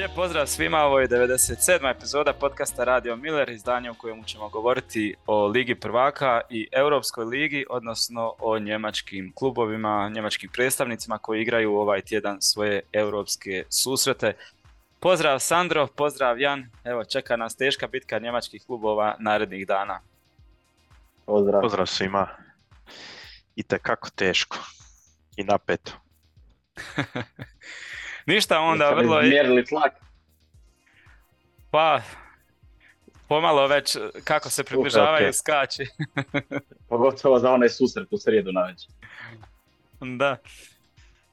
Lijep pozdrav svima, ovo je 97. epizoda podcasta Radio Miller, izdanje u kojem ćemo govoriti o Ligi prvaka i Europskoj ligi, odnosno o njemačkim klubovima, njemačkim predstavnicima koji igraju ovaj tjedan svoje europske susrete. Pozdrav Sandro, pozdrav Jan, evo čeka nas teška bitka njemačkih klubova narednih dana. Pozdrav. Pozdrav svima. I kako teško. I napeto. Ništa onda, Jeste vrlo je... Mjerili tlak. Pa, pomalo već kako se približavaju ok. skači. Pogotovo za onaj susret u srijedu na večer. da.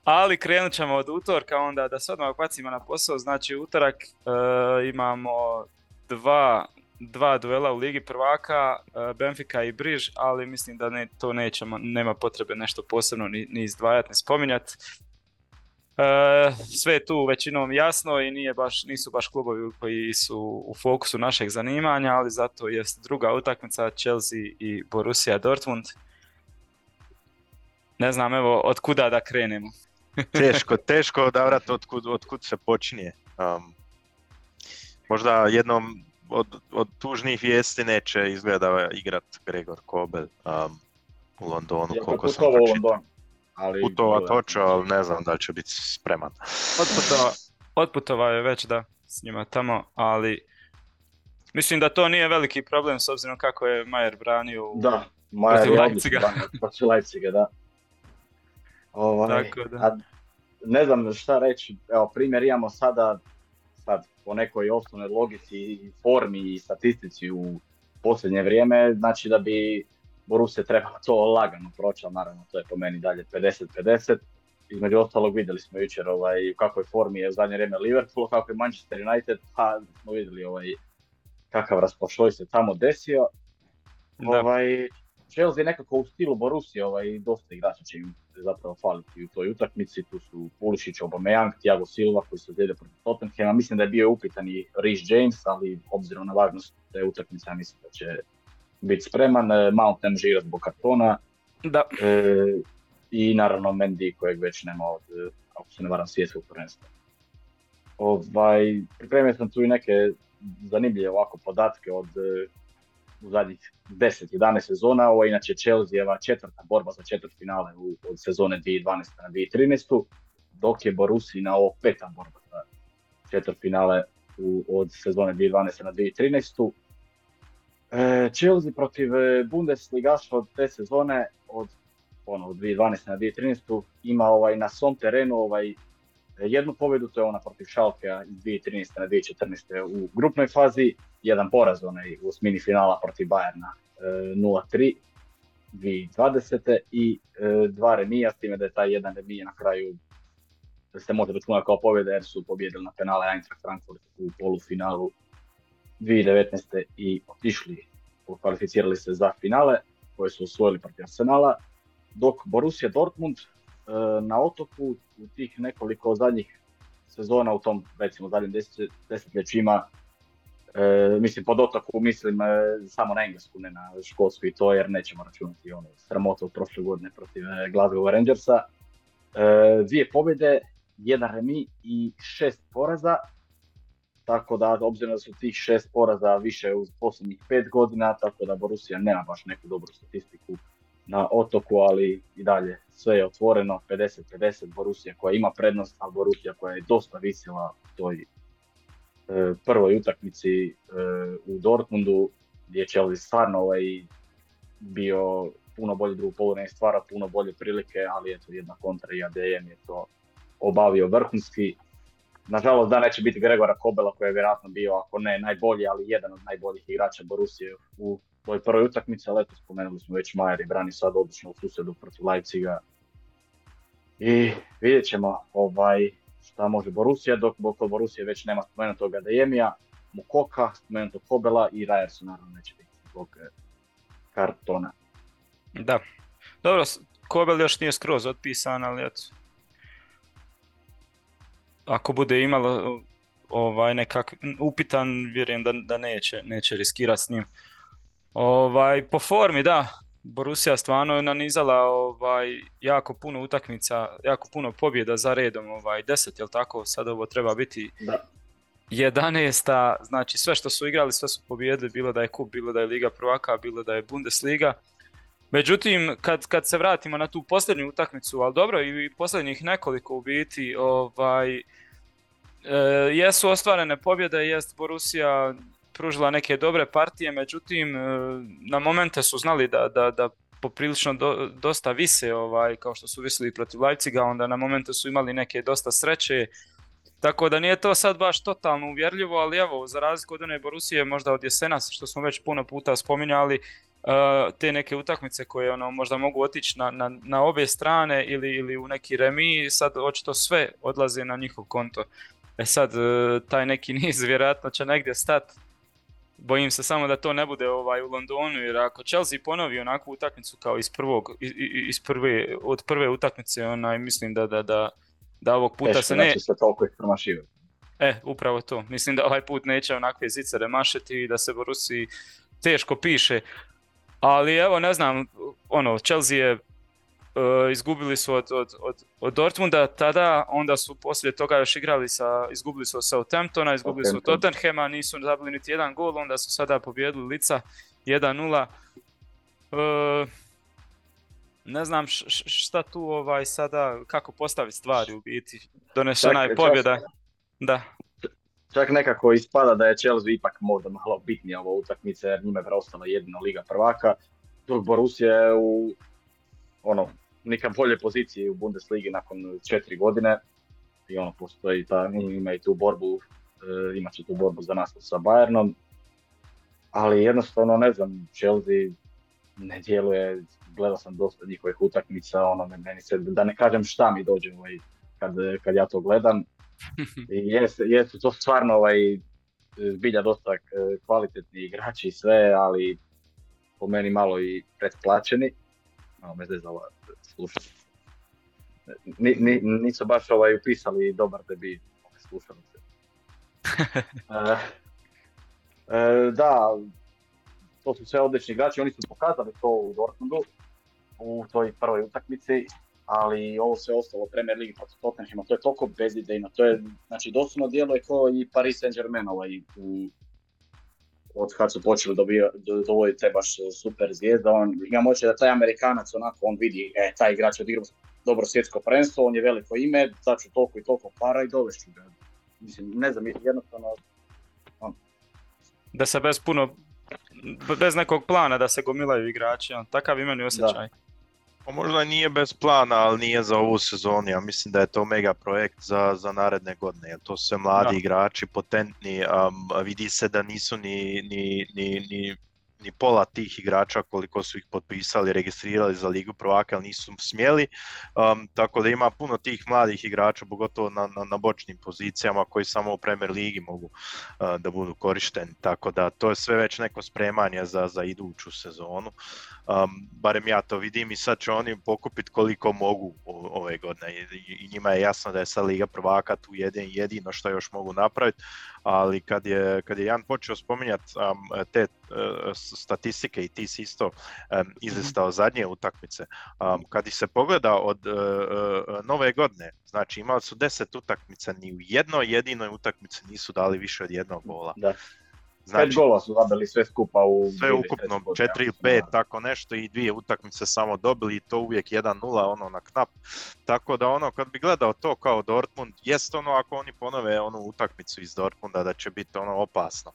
Ali krenut ćemo od utorka onda da se odmah bacimo na posao. Znači utorak e, imamo dva, dva duela u Ligi prvaka, e, Benfica i Briž, ali mislim da ne, to nećemo, nema potrebe nešto posebno ni, ni izdvajati, ni spominjati. E, sve je tu većinom jasno i nije baš, nisu baš klubovi koji su u fokusu našeg zanimanja, ali zato jest druga utakmica Chelsea i Borussia Dortmund. Ne znam, evo, od kuda da krenemo. Teško, teško odabrati od kud, od kud se počinje. Um, možda jednom od, od tužnijih vijesti neće izgleda igrat Gregor Kobel um, u Londonu, Iako koliko sam pročitao. Ali, Putovat hoću, ali ne znam da li će biti spreman. Otputovao, otputovao je već da s njima tamo, ali mislim da to nije veliki problem s obzirom kako je Majer branio u... Da, Majer je Leipziga. protiv Leipziga, da. Ovaj, Tako da. a ne znam šta reći, evo primjer imamo sada, sad po nekoj osnovnoj logici i formi i statistici u posljednje vrijeme, znači da bi Borussia trebala to lagano proći, ali naravno to je po meni dalje 50-50. Između ostalog vidjeli smo jučer ovaj, u kakvoj formi je u zadnje vrijeme Liverpool, kako je Manchester United, pa smo vidjeli ovaj, kakav raspošloj se tamo desio. Da. Ovaj, Chelsea nekako u stilu Borussia, ovaj, dosta igrača će im zapravo faliti u toj utakmici. Tu su Pulisic, Aubameyang, Thiago Silva koji se zljede protiv Tottenhama. Mislim da je bio upitan i Reece James, ali obzirom na važnost te utakmice, ja mislim da će biti spreman. E, Mount ne može igrati zbog kartona. Da, E, I naravno Mendy kojeg već nema od, e, ako se ne varam, svjetskog prvenstva. Ovaj, pripremio sam tu i neke zanimljive ovako podatke od e, u zadnjih 10-11 sezona. Ovo je inače Chelseaeva četvrta borba za četvrt finale u, od sezone 2012. na 2013. Dok je Borussia na ovo peta borba za četvrt finale u, od sezone 2012. na 2013. E, Chelsea protiv e, Bundesligaša od te sezone od ono, od 2012. na 2013. ima ovaj, na svom terenu ovaj, jednu pobjedu, to je ona protiv Schalkea iz 2013. na 2014. u grupnoj fazi, jedan poraz onaj u osmini finala protiv Bayerna e, 0-3 2020. i e, dva remija, s time da je taj jedan remij na kraju da se može računati kao pobjeda jer su pobjedili na penale Eintracht Frankfurt u polufinalu 2019. i otišli, kvalificirali se za finale koje su osvojili protiv Arsenala, dok Borussia Dortmund e, na otoku u tih nekoliko zadnjih sezona u tom recimo zadnjem deset- desetljeću ima e, mislim pod otoku mislim e, samo na Englesku, ne na Škotsku i to jer nećemo računati ono sramotu od prošle godine protiv e, Glasgow Rangersa. E, dvije pobjede, jedan remi i šest poraza. Tako da, obzirom da su tih šest poraza više u posljednjih pet godina, tako da Borussia nema baš neku dobru statistiku na otoku, ali i dalje sve je otvoreno, 50-50, Borussia koja ima prednost, a Borussia koja je dosta visila u toj e, prvoj utakmici e, u Dortmundu, gdje je Chelsea stvarno ovaj, bio puno bolji drugu polovreme, stvara puno bolje prilike, ali eto jedna kontra i ADM je to obavio vrhunski. Nažalost da neće biti Gregora Kobela koji je vjerojatno bio, ako ne najbolji, ali jedan od najboljih igrača Borusije u toj prvoj utakmici, ali eto spomenuli smo već Majer i brani sad odlično u susredu protiv Leipziga. I vidjet ćemo ovaj, šta može Borussia, dok kod Borusije već nema spomenutog Adeyemija, Mukoka, spomenutog Kobela i Ryersu naravno neće biti zbog eh, kartona. da. Dobro, Kobel još nije skroz otpisan, ali eto. Ako bude imalo ovaj nekak upitan, vjerujem da, da neće, neće riskirati s njim. Ovaj, po formi, da, Borussia stvarno je nanizala ovaj, jako puno utakmica, jako puno pobjeda za redom, ovaj, 10, jel tako? Sad ovo treba biti Da. 11. Znači sve što su igrali, sve su pobijedili, bilo da je kup, bilo da je Liga prvaka, bilo da je Bundesliga. Međutim, kad, kad se vratimo na tu posljednju utakmicu, ali dobro i posljednjih nekoliko u biti, ovaj, e, jesu ostvarene pobjede, jest Borussia pružila neke dobre partije, međutim e, na momente su znali da, da, da poprilično dosta vise, ovaj, kao što su visili protiv Leipziga, onda na momente su imali neke dosta sreće, tako da nije to sad baš totalno uvjerljivo, ali evo, za razliku od one Borusije, možda od jesenas, što smo već puno puta spominjali, te neke utakmice koje ono, možda mogu otići na, na, na obje strane ili, ili u neki remi, sad očito sve odlaze na njihov konto. E sad, e, taj neki niz vjerojatno će negdje stati Bojim se samo da to ne bude ovaj u Londonu jer ako Chelsea ponovi onakvu utakmicu kao iz prvog iz prve od prve utakmice onaj mislim da da da da ovog puta se ne se toliko E, upravo to. Mislim da ovaj put neće onakve zicere mašeti i da se Borusi teško piše. Ali evo, ne znam, ono, Chelsea je uh, izgubili su od, od, od, od, Dortmunda tada, onda su poslije toga još igrali sa, izgubili su od Southamptona, izgubili su od Tottenhema, nisu zabili niti jedan gol, onda su sada pobjedili Lica 1-0. Uh, ne znam šta tu ovaj sada, kako postaviti stvari u biti. Donešena je pobjeda. Da. Čak nekako ispada da je Chelsea ipak možda malo bitnija ova utakmica jer njima je preostala jedina liga prvaka. Dok Borussia je u ono, neka bolje pozicije u Bundesligi nakon četiri godine i ono postoji ta, ima i tu borbu, e, imat će tu borbu za nas sa Bayernom, ali jednostavno ne znam, Chelsea ne djeluje, gledao sam dosta njihovih utakmica, ono, meni se, da ne kažem šta mi dođe ovaj, kad, kad ja to gledam. I jesu, to stvarno ovaj, zbilja dosta e, kvalitetni igrači i sve, ali po meni malo i pretplaćeni. Malo me zezala slušati. Ni, ni, nisu baš ovaj upisali dobar debi ove slušalice. e, e, da, to su sve odlični igrači, oni su pokazali to u Dortmundu u toj prvoj utakmici, ali ovo sve ostalo Premier Ligi protiv Tottenhama, to je toliko bezidejno, to je, znači doslovno djeluje kao i Paris Saint-Germain ovaj, u, od kad su počeli dovoditi te baš super zvijezda, on, ja moće da taj Amerikanac onako, on vidi, e, taj igrač odigrao dobro svjetsko prvenstvo, on je veliko ime, sad ću toliko i toliko para i dovešću ga. Mislim, ne znam, jednostavno... On. Da se bez puno, bez nekog plana da se gomilaju igrači, on, takav imeni osjećaj. Da. Pa možda nije bez plana, ali nije za ovu sezonu. Ja mislim da je to mega projekt za, za naredne godine. To su sve mladi igrači, potentni. Um, vidi se da nisu ni, ni, ni, ni ni pola tih igrača koliko su ih potpisali, registrirali za Ligu prvaka, ali nisu smjeli. Um, tako da ima puno tih mladih igrača, pogotovo na, na, na bočnim pozicijama koji samo u Premier Ligi mogu uh, da budu korišteni. Tako da to je sve već neko spremanje za, za iduću sezonu. Um, barem ja to vidim i sad će oni pokupiti koliko mogu ove godine I, i njima je jasno da je sad Liga prvaka tu jedin, jedino što još mogu napraviti, ali kad je, kad je Jan počeo spominjati um, te uh, statistike i ti si isto um, izlistao zadnje utakmice, um, kad ih se pogleda od uh, uh, nove godine, znači imali su deset utakmica, ni u jednoj jedinoj utakmici nisu dali više od jednog gola. Da. Znači, Pet gola su zabili sve skupa u... Sve ukupno, 4 ili 5, tako nešto i dvije utakmice samo dobili i to uvijek 1-0 ono na knap. Tako da ono, kad bi gledao to kao Dortmund, jest ono ako oni ponove onu utakmicu iz Dortmunda da će biti ono opasno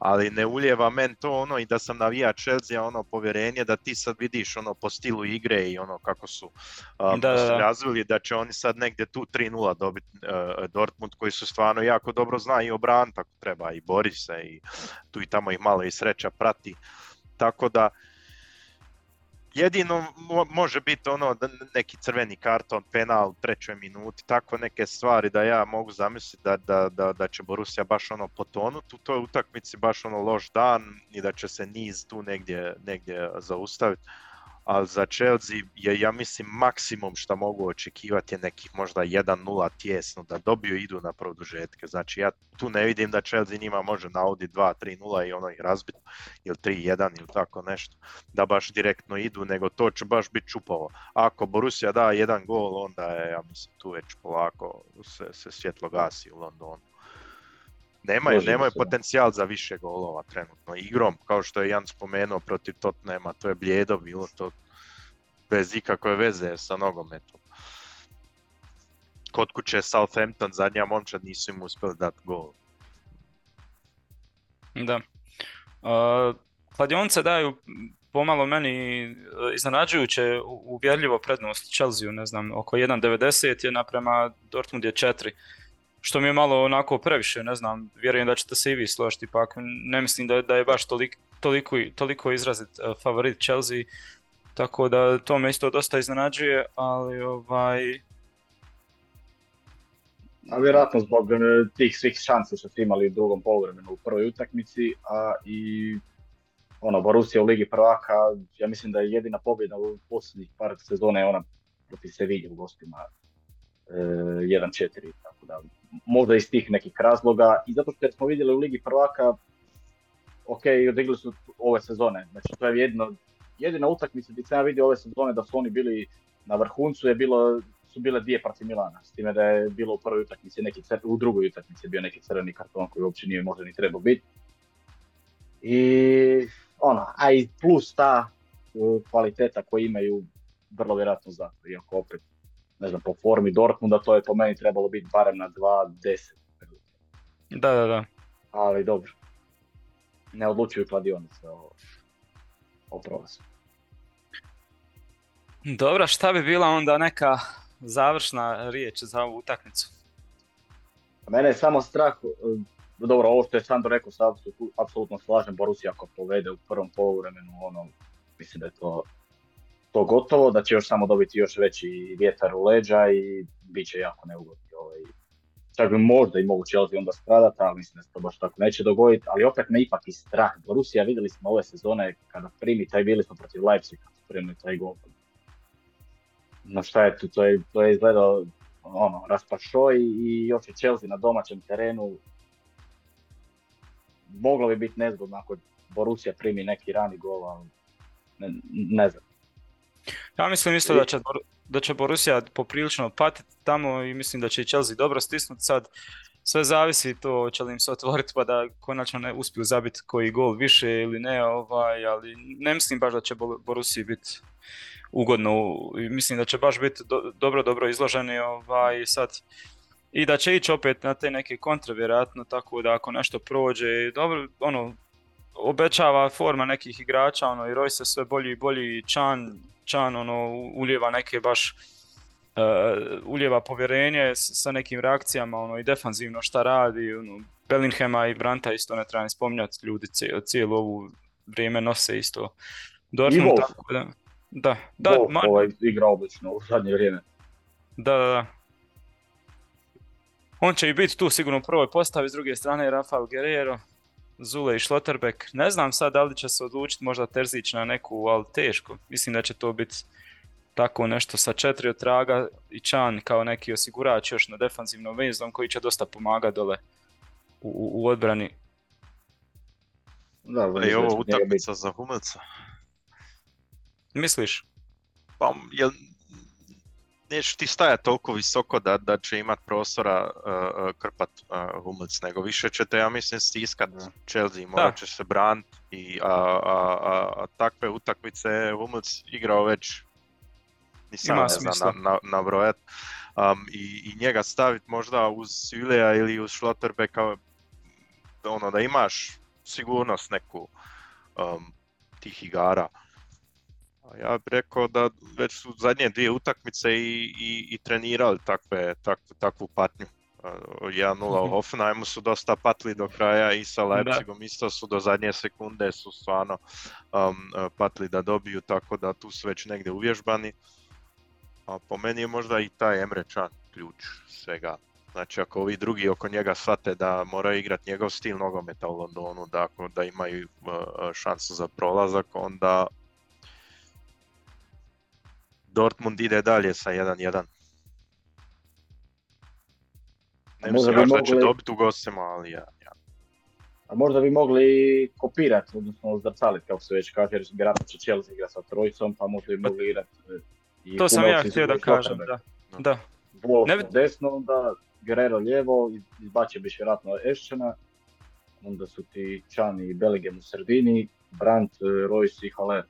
ali ne uljeva men to ono i da sam navija Chelsea ono povjerenje da ti sad vidiš ono po stilu igre i ono kako su um, da, da. razvili da će oni sad negdje tu 3-0 dobiti uh, Dortmund koji su stvarno jako dobro zna i obran tako treba i bori se i tu i tamo ih malo i sreća prati tako da Jedino može biti ono neki crveni karton, penal trećoj minuti, tako neke stvari da ja mogu zamisliti da, da, da, da će Borussia baš ono potonuti u toj utakmici, baš ono loš dan i da će se niz tu negdje, negdje zaustaviti ali za Chelsea je ja mislim maksimum što mogu očekivati je nekih možda 1-0 tjesno da dobiju idu na produžetke. Znači ja tu ne vidim da Chelsea njima može naudi 2-3-0 i ono ih razbiti ili 3-1 ili tako nešto da baš direktno idu nego to će baš biti čupavo. Ako Borussia da jedan gol onda je ja mislim tu već polako se, se svjetlo gasi u Londonu. Nemaju, nemaju se. potencijal za više golova trenutno. Igrom, kao što je Jan spomenuo protiv Tottenhama, to je blijedo bilo to bez ikakve veze sa nogometom. Kod kuće Southampton, zadnja momčad, nisu im uspjeli dati gol. Da. Uh, kladionice daju pomalo meni e, iznenađujuće uvjerljivo prednost Chelsea, ne znam, oko 1.90 je naprema Dortmund je 4. Što mi je malo onako previše, ne znam, vjerujem da ćete se i vi složiti, pak ne mislim da, da je baš tolik, toliko, toliko izrazit e, favorit Chelsea, tako da to me isto dosta iznenađuje, ali ovaj, A vjerojatno zbog e, tih svih šansi što su imali u drugom poluvremenu u prvoj utakmici, a i ono, Borussia u Ligi prvaka, ja mislim da je jedina pobjeda u posljednjih par sezona ona protiv Sevilla u gostima e, 1-4, tako da možda iz tih nekih razloga i zato što smo vidjeli u Ligi prvaka, ok, odigli su ove sezone, znači to je jedino, jedina utakmica gdje sam vidio ove sezone da su oni bili na vrhuncu je bilo su bile dvije protiv Milana, s time da je bilo u prvoj utakmici neki cr... u drugoj utakmici je bio neki crveni karton koji uopće nije možda ni trebao biti. I ono, a i plus ta uh, kvaliteta koju imaju vrlo vjerojatno zato, iako opet ne znam, po formi Dortmunda to je po meni trebalo biti barem na 2.10. da, da, da. Ali dobro, ne odlučuju kladionice o, o prolazu. Dobro, šta bi bila onda neka završna riječ za ovu utakmicu? Mene je samo strah, e, dobro, ovo što je Sandro rekao, se apsolutno- apsolutno slažem, Borussia ako povede u prvom poluvremenu, ono, mislim da je to, to gotovo, da će još samo dobiti još veći vjetar u leđa i bit će jako neugodno. Ovaj. Čak bi možda i mogu Chelsea onda stradati, ali mislim da se to baš tako neće dogoditi, ali opet me ipak i strah. Borussia vidjeli smo ove sezone kada primi taj, bili smo protiv Leipziga, kad primili taj gol. No šta je tu, to je, to je izgledao ono, raspašoj i još je Chelsea na domaćem terenu. Moglo bi biti nezgodno ako Borussia primi neki rani gol, ali ne, ne znam. Ja mislim isto da će, da će Borussia poprilično patiti tamo i mislim da će i Chelsea dobro stisnuti sad. Sve zavisi to hoće li im se otvoriti pa da konačno ne uspiju zabiti koji gol više ili ne, ovaj, ali ne mislim baš da će Bo- Borussia biti ugodno. i Mislim da će baš biti do- dobro, dobro izloženi ovaj, sad. I da će ići opet na te neke kontre vjerojatno, tako da ako nešto prođe, dobro, ono, obećava forma nekih igrača, ono, i Royce sve bolji i bolji, i Chan, Chan ono, ulijeva neke baš uh, ulijeva povjerenje s- sa nekim reakcijama, ono, i defanzivno šta radi, ono, Bellinghama i Branta isto ne treba ni spominjati, ljudi cijelo, cijelo ovu vrijeme nose isto Dortmund, Wolf. tako da, da, da, Wolf ma- ovaj igra odlično u zadnje vrijeme. da, da, da. On će i biti tu sigurno u prvoj postavi, s druge strane Rafael Guerrero, Zule i Schlotterbeck. Ne znam sad da li će se odlučiti možda Terzić na neku, ali teško. Mislim da će to biti tako nešto sa četiri od traga i Čan kao neki osigurač još na defanzivnom vezom koji će dosta pomagati dole u, u, u odbrani. Da, da ovo utakmica za Humelca. Misliš? Pa, jel, neće ti stajati toliko visoko da, da će imat prostora uh, krpat uh, Humelc, nego više ćete, ja mislim, stiskat Da. Chelsea, morat će se brant i a, a, a, a takve utakmice Humelc igrao već ni sam Ima ne znam smisla. na, na, nabrojat. Um, i, I njega staviti možda uz Svileja ili uz Schlotterbecka, ono da imaš sigurnost neku um, tih igara. Ja bih rekao da već su zadnje dvije utakmice i, i, i trenirali takve, takvu, takvu patnju. Uh, 1-0 u Hoffenheimu su dosta patili do kraja i sa Leipzigom isto su do zadnje sekunde su stvarno um, patili da dobiju, tako da tu su već negdje uvježbani. A po meni je možda i taj Emre Can ključ svega. Znači ako ovi drugi oko njega shvate da moraju igrati njegov stil nogometa u Londonu, da, da imaju uh, šansu za prolazak, onda Dortmund ide dalje sa 1-1. Ne mislim možda bi baš da će mogli- dobiti u gostima, ali ja, ja. A možda bi mogli kopirati, odnosno zrcaliti, kako se već kaže, jer vjerojatno će Chelsea igrati sa trojicom, pa možda bi mogli igrati e, i To sam ja htio da kažem, da. Da, Wolf Ne desno, onda Guerrero lijevo, iz- izbacio biš vjerojatno Ešćena onda su ti Chan i Bellingham u sredini, Brandt, Royce i Haller.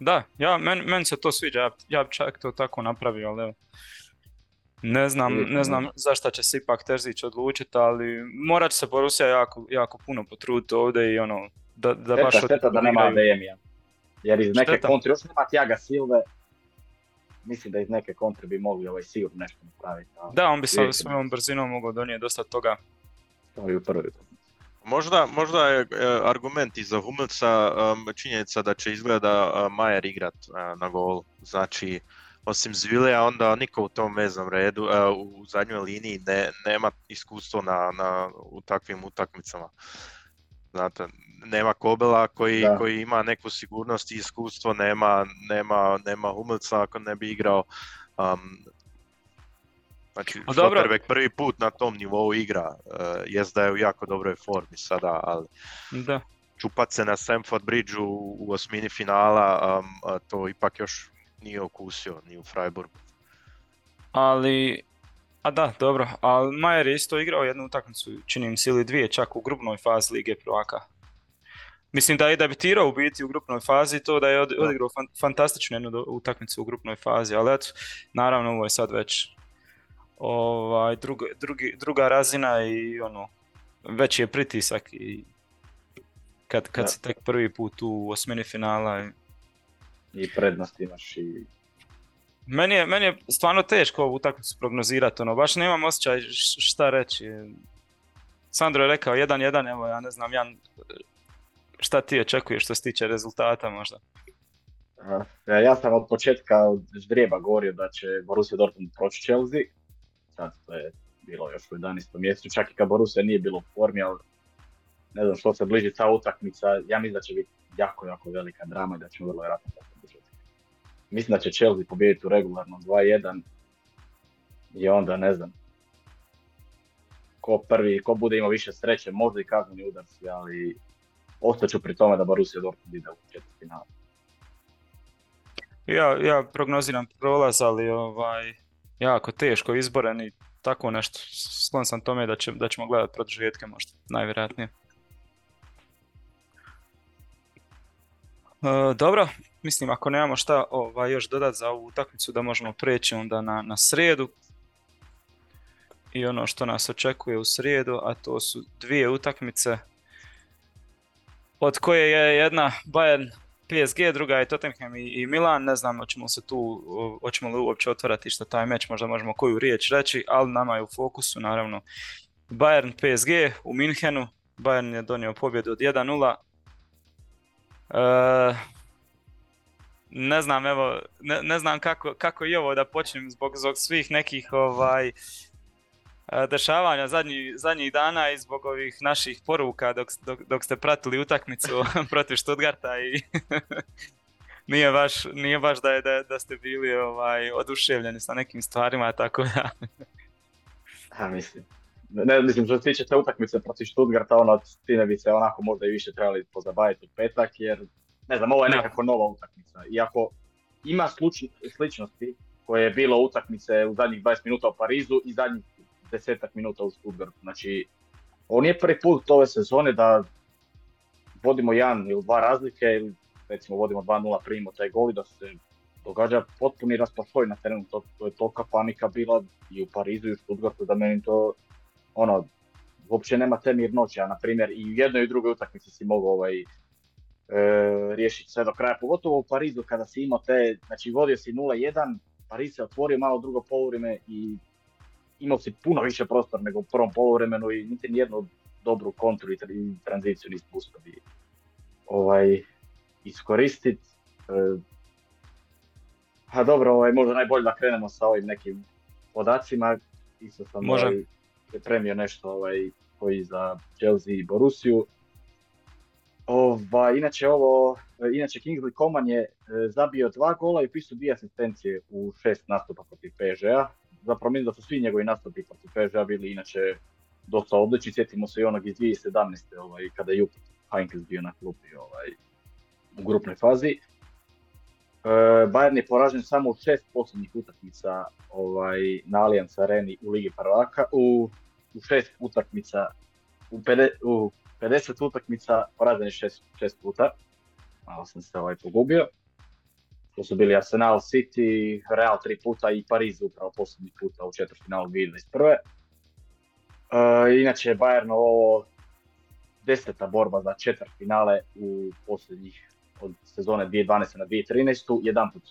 Da, ja, meni men se to sviđa, ja, ja bi čak to tako napravio, ali evo. Ne znam, ne znam zašto će se ipak Terzić odlučiti, ali morat će se Borussia jako, jako puno potruditi ovdje i ono, da, da šteta, baš... Šteta da nema ADM-ja. Jer iz neke šteta. kontre, još nema Tiaga Silve, mislim da iz neke kontre bi mogli ovaj sigurno nešto napraviti. Da, on bi sa svojom brzinom mogao donijeti dosta toga. To je u prvoj Možda, možda je e, argument iza Hummelsa um, činjenica da će izgleda Majer igrat na gol. Znači, osim Zvileja, onda niko u tom veznom redu, e, u zadnjoj liniji ne, nema iskustvo na, na, u takvim utakmicama. Znate, nema Kobela koji, koji ima neku sigurnost i iskustvo, nema, nema, nema Hummelsa ako ne bi igrao. Um, Znači, Schlotterbeck prvi put na tom nivou igra, uh, jest da je u jako dobroj formi sada, ali da. čupat se na Stamford Bridge u, u osmini finala, um, to ipak još nije okusio, ni u Freiburgu. Ali, a da, dobro, ali Majer je isto igrao jednu utakmicu, čini mi se ili dvije, čak u grupnoj fazi Lige prvaka. Mislim da je debitirao u biti u grupnoj fazi, to da je odigrao fan, fantastičnu jednu utakmicu u grupnoj fazi, ali eto, naravno ovo je sad već ovaj, druga, drugi, druga razina i ono, veći je pritisak i kad, kad si tek prvi put u osmini finala. I prednost imaš i... Meni je, meni je stvarno teško ovu utakmicu prognozirati, ono, baš nemam osjećaj šta reći. Sandro je rekao 1-1, evo ja ne znam, Jan, šta ti očekuješ što se tiče rezultata možda? Ja sam od početka od ždrijeba govorio da će Borussia Dortmund proći Chelsea, sad to je bilo još u 11. mjesecu, čak i kad Borussia nije bilo u formi, ali ne znam što se bliži ta utakmica, ja mislim da će biti jako, jako velika drama i da ćemo vrlo vjerojatno podržati. Mislim da će Chelsea pobijediti u regularnom 2-1 i onda ne znam, ko prvi, ko bude imao više sreće, možda i kazneni udarci, ali ostaću pri tome da Borussia Dortmund ide u četvrtfinalu. Ja, ja prognoziram prolaz, ali ovaj, jako teško izboren i tako nešto. Sklon sam tome da, će, da ćemo gledati produžetke možda, najvjerojatnije. E, dobro, mislim ako nemamo šta ovaj, još dodati za ovu utakmicu da možemo preći onda na, na srijedu. I ono što nas očekuje u srijedu, a to su dvije utakmice od koje je jedna Bayern PSG, druga je Tottenham i, Milan, ne znam hoćemo se tu, hoćemo li uopće otvarati što taj meč, možda možemo koju riječ reći, ali nama je u fokusu naravno Bayern PSG u Minhenu, Bayern je donio pobjedu od 1-0. E, ne znam, evo, ne, ne znam kako, kako i ovo da počnem zbog, zbog svih nekih ovaj, dešavanja zadnjih, zadnjih dana i zbog ovih naših poruka dok, dok, dok ste pratili utakmicu protiv Stuttgarta i nije baš, nije baš da, je, da, da ste bili ovaj, oduševljeni sa nekim stvarima, tako da... Ha, mislim. Ne, mislim, što se tiče te utakmice protiv Stuttgarta, ono, time bi se onako možda i više trebali pozabaviti u petak, jer, ne znam, ovo je nekako nova utakmica. Iako ima sličnosti koje je bilo utakmice u zadnjih 20 minuta u Parizu i zadnjih desetak minuta u Stuttgartu. Znači, ovo nije prvi put ove sezone da vodimo jedan ili dva razlike ili recimo vodimo 2-0 primimo taj gol i da se događa potpuni raspašoj na terenu. To, to je tolika panika bila i u Parizu i u Stuttgartu da meni to ono, uopće nema te mirnoće, a na primjer i u jednoj i drugoj utakmici si mogao ovaj, e, riješiti sve do kraja, pogotovo u Parizu kada si imao te, znači vodio si 0-1, Pariz se otvorio malo drugo poluvrime i imao si puno više prostora nego u prvom poluvremenu i niti nijednu dobru kontru i tranziciju nisi uspjeli ovaj, iskoristiti. E, a dobro, ovaj, možda najbolje da krenemo sa ovim nekim podacima. Isto sam Može. Ovaj, pripremio nešto ovaj, koji za Chelsea i Borussiju. Ova, inače ovo, inače Kingsley Coman je e, zabio dva gola i pisao dvije asistencije u šest nastupa protiv PSG-a zapravo mislim da su svi njegovi nastupi protiv bili inače dosta odlični. Sjetimo se i onog iz 2017. Ovaj, kada je Jupp Heinkes bio na klupi ovaj, u grupnoj fazi. E, Bayern je poražen samo u šest posljednjih utakmica ovaj, na Allianz Areni u Ligi prvaka, u, u šest utakmica u, pede, u 50 utakmica poražen je šest, šest puta. Malo sam se ovaj pogubio. To su bili Arsenal City, Real tri puta i Pariz upravo posljednji puta u četvrtfinalu 2021. Uh, inače Bayern ovo deseta borba za četvrtfinale u posljednjih od sezone 2012. na 2013. Jedan put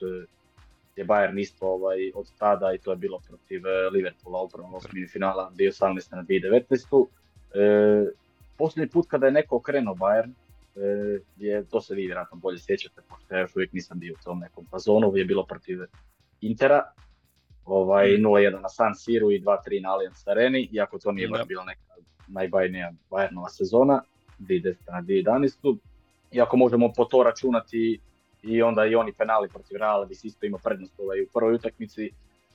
je Bayern isto ovaj, od tada i to je bilo protiv e, Liverpoola upravo osmini finala 2018. na 2019. E, posljednji put kada je neko okrenuo Bayern, e, je, to se vi vjerojatno bolje sjećate, pošto ja još uvijek nisam bio u tom nekom fazonu, je bilo protiv Intera, ovaj, 0-1 mm. na San Siru i 2-3 na Allianz Areni, iako to nije baš bila neka najbajnija Bayernova sezona, 2010. na 2011. Iako možemo po to računati i onda i oni penali protiv Reala gdje si isto imao prednost ovaj, u prvoj utakmici,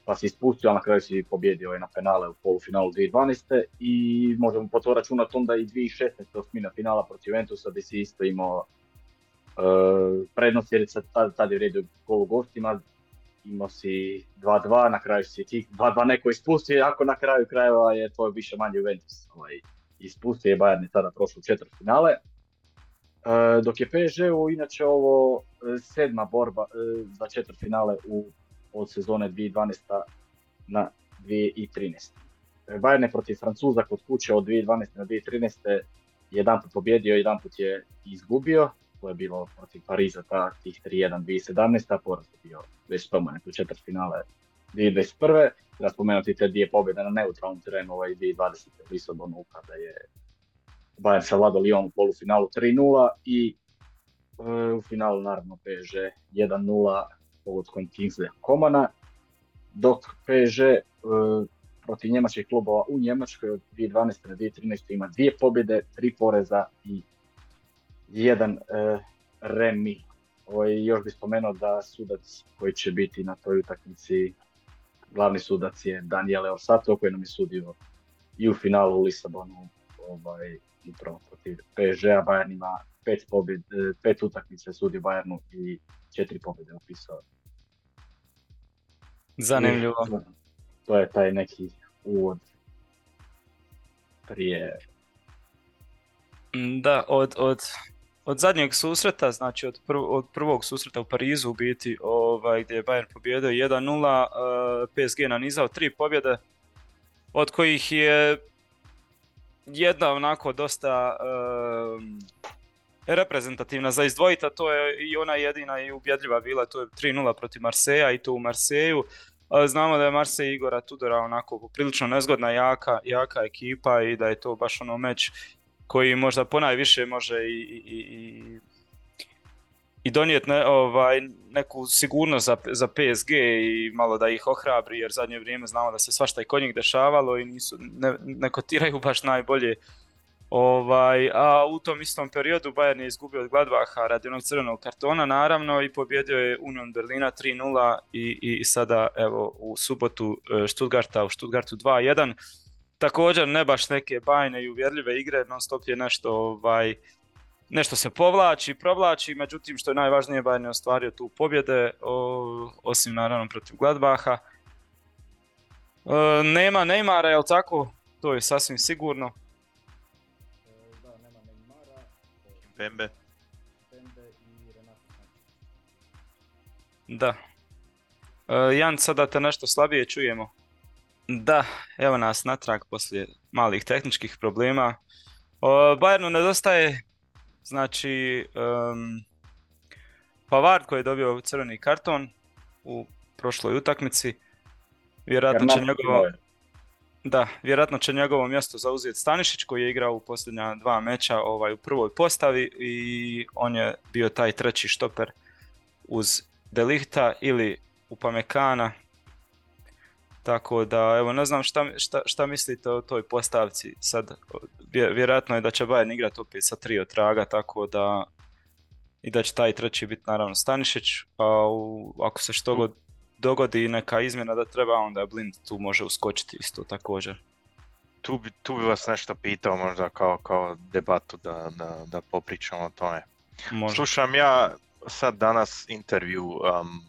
pa si ispustio, a na kraju si pobjedio ovaj, na penale u polufinalu 2012. I možemo po to računati onda i 2016. osmina finala protiv Ventusa gdje si isto imao uh, prednost jer tad, tad je vrijedio gol u gostima, imao si 2-2, na kraju si tih 2-2 neko ispustio, ako na kraju krajeva je to više manje Juventus ovaj, ispustio je Bayern je tada prošlo četvrt finale. E, dok je PSG-u inače ovo e, sedma borba e, za četvrt finale u, od sezone 2012. na 2013. Bayern je protiv Francuza kod kuće od 2012. na 2013. jedan put pobjedio, jedan put je izgubio. To je bilo protiv Pariza, ta, tih 3-1 2017. a poraz je bio već spomenut u četvrt finale 2021. Treba spomenuti te dvije pobjede na neutralnom terenu ovaj 2020. u Lisabonu kada je Bayern savladao Lyon u polufinalu 3-0 i e, u finalu naravno PSG 1-0 pogodkom Kingsley Komana, dok PSG e, protiv njemačkih klubova u Njemačkoj od 2012. na 2013. ima dvije pobjede, tri poreza i jedan e, remi. Ovaj, još bih spomenuo da sudac koji će biti na toj utakmici, glavni sudac je Daniele Orsato koji nam je sudio i u finalu u Lisabonu ovaj, upravo protiv PSG-a. Bayern ima pet, pobjed, e, pet utakmice sudi Bayernu i četiri pobjede upisao. Zanimljivo. to je taj neki uvod prije... Mm, da, od, od, od zadnjeg susreta, znači od, prv, od prvog susreta u Parizu u biti, ovaj, gdje je Bayern pobjedio 1-0, uh, PSG nanizao tri pobjede, od kojih je jedna onako dosta uh, reprezentativna za izdvojita, to je i ona jedina i ubjedljiva bila, to je 3-0 protiv Marseja i to u Marseju. Znamo da je Marsej Igora Tudora onako poprilično nezgodna, jaka, jaka ekipa i da je to baš ono meč koji možda ponajviše može i, i, i i donijeti ne, ovaj, neku sigurnost za, za PSG i malo da ih ohrabri jer zadnje vrijeme znamo da se svašta i kod njih dešavalo i nisu, ne, ne kotiraju baš najbolje. Ovaj, a u tom istom periodu Bayern je izgubio od Gladbaha radi onog crvenog kartona naravno i pobjedio je Union Berlina 3-0 i, i sada evo u subotu e, Stuttgarta u Stuttgartu 2-1. Također ne baš neke bajne i uvjerljive igre, non stop je nešto ovaj, nešto se povlači, provlači, međutim što je najvažnije Bayern je ostvario tu pobjede, osim naravno protiv Gladbaha. E, nema Neymara, jel tako? To je sasvim sigurno. Pembe. Pembe i Renato Da. E, Jan, sada te nešto slabije čujemo. Da, evo nas natrag poslije malih tehničkih problema. Bayernu nedostaje Znači, um, Pavard koji je dobio crveni karton u prošloj utakmici, vjerojatno će njegovo... Da, vjerojatno će njegovo mjesto zauzeti Stanišić koji je igrao u posljednja dva meča ovaj, u prvoj postavi i on je bio taj treći štoper uz Delihta ili Upamekana tako da, evo, ne znam šta, šta, šta mislite o toj postavci. Sad, vjerojatno je da će Bayern igrati opet sa tri traga, tako da i da će taj treći biti naravno Stanišić, a u, ako se što god dogodi neka izmjena da treba, onda Blind tu može uskočiti isto također. Tu bi, tu bi vas nešto pitao možda kao, kao debatu da, da, da popričamo o tome. Slušam ja sad danas intervju um,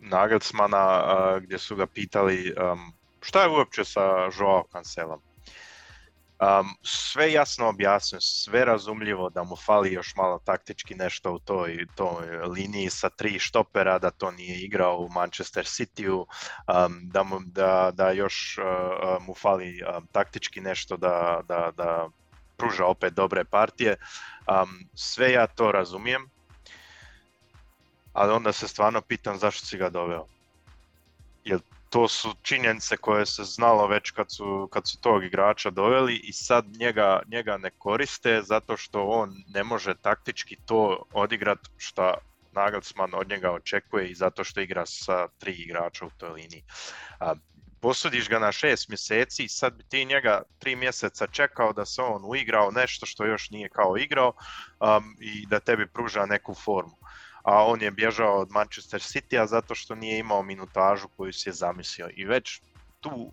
Nagelsmana uh, gdje su ga pitali um, šta je uopće sa Joao Cancelom. Um, sve jasno objasnio, sve razumljivo da mu fali još malo taktički nešto u toj, toj liniji sa tri štopera, da to nije igrao u Manchester Cityu, um, da, mu, da, da još uh, mu fali um, taktički nešto da, da, da pruža opet dobre partije. Um, sve ja to razumijem, ali onda se stvarno pitam zašto si ga doveo. Jel to su činjenice koje se znalo već kad su, kad su tog igrača doveli i sad njega, njega ne koriste zato što on ne može taktički to odigrat što Nagelsmann od njega očekuje i zato što igra sa tri igrača u toj liniji. A, posudiš ga na šest mjeseci i sad bi ti njega tri mjeseca čekao da se on uigrao nešto što još nije kao igrao um, i da tebi pruža neku formu a on je bježao od Manchester City-a zato što nije imao minutažu koju si je zamislio. I već tu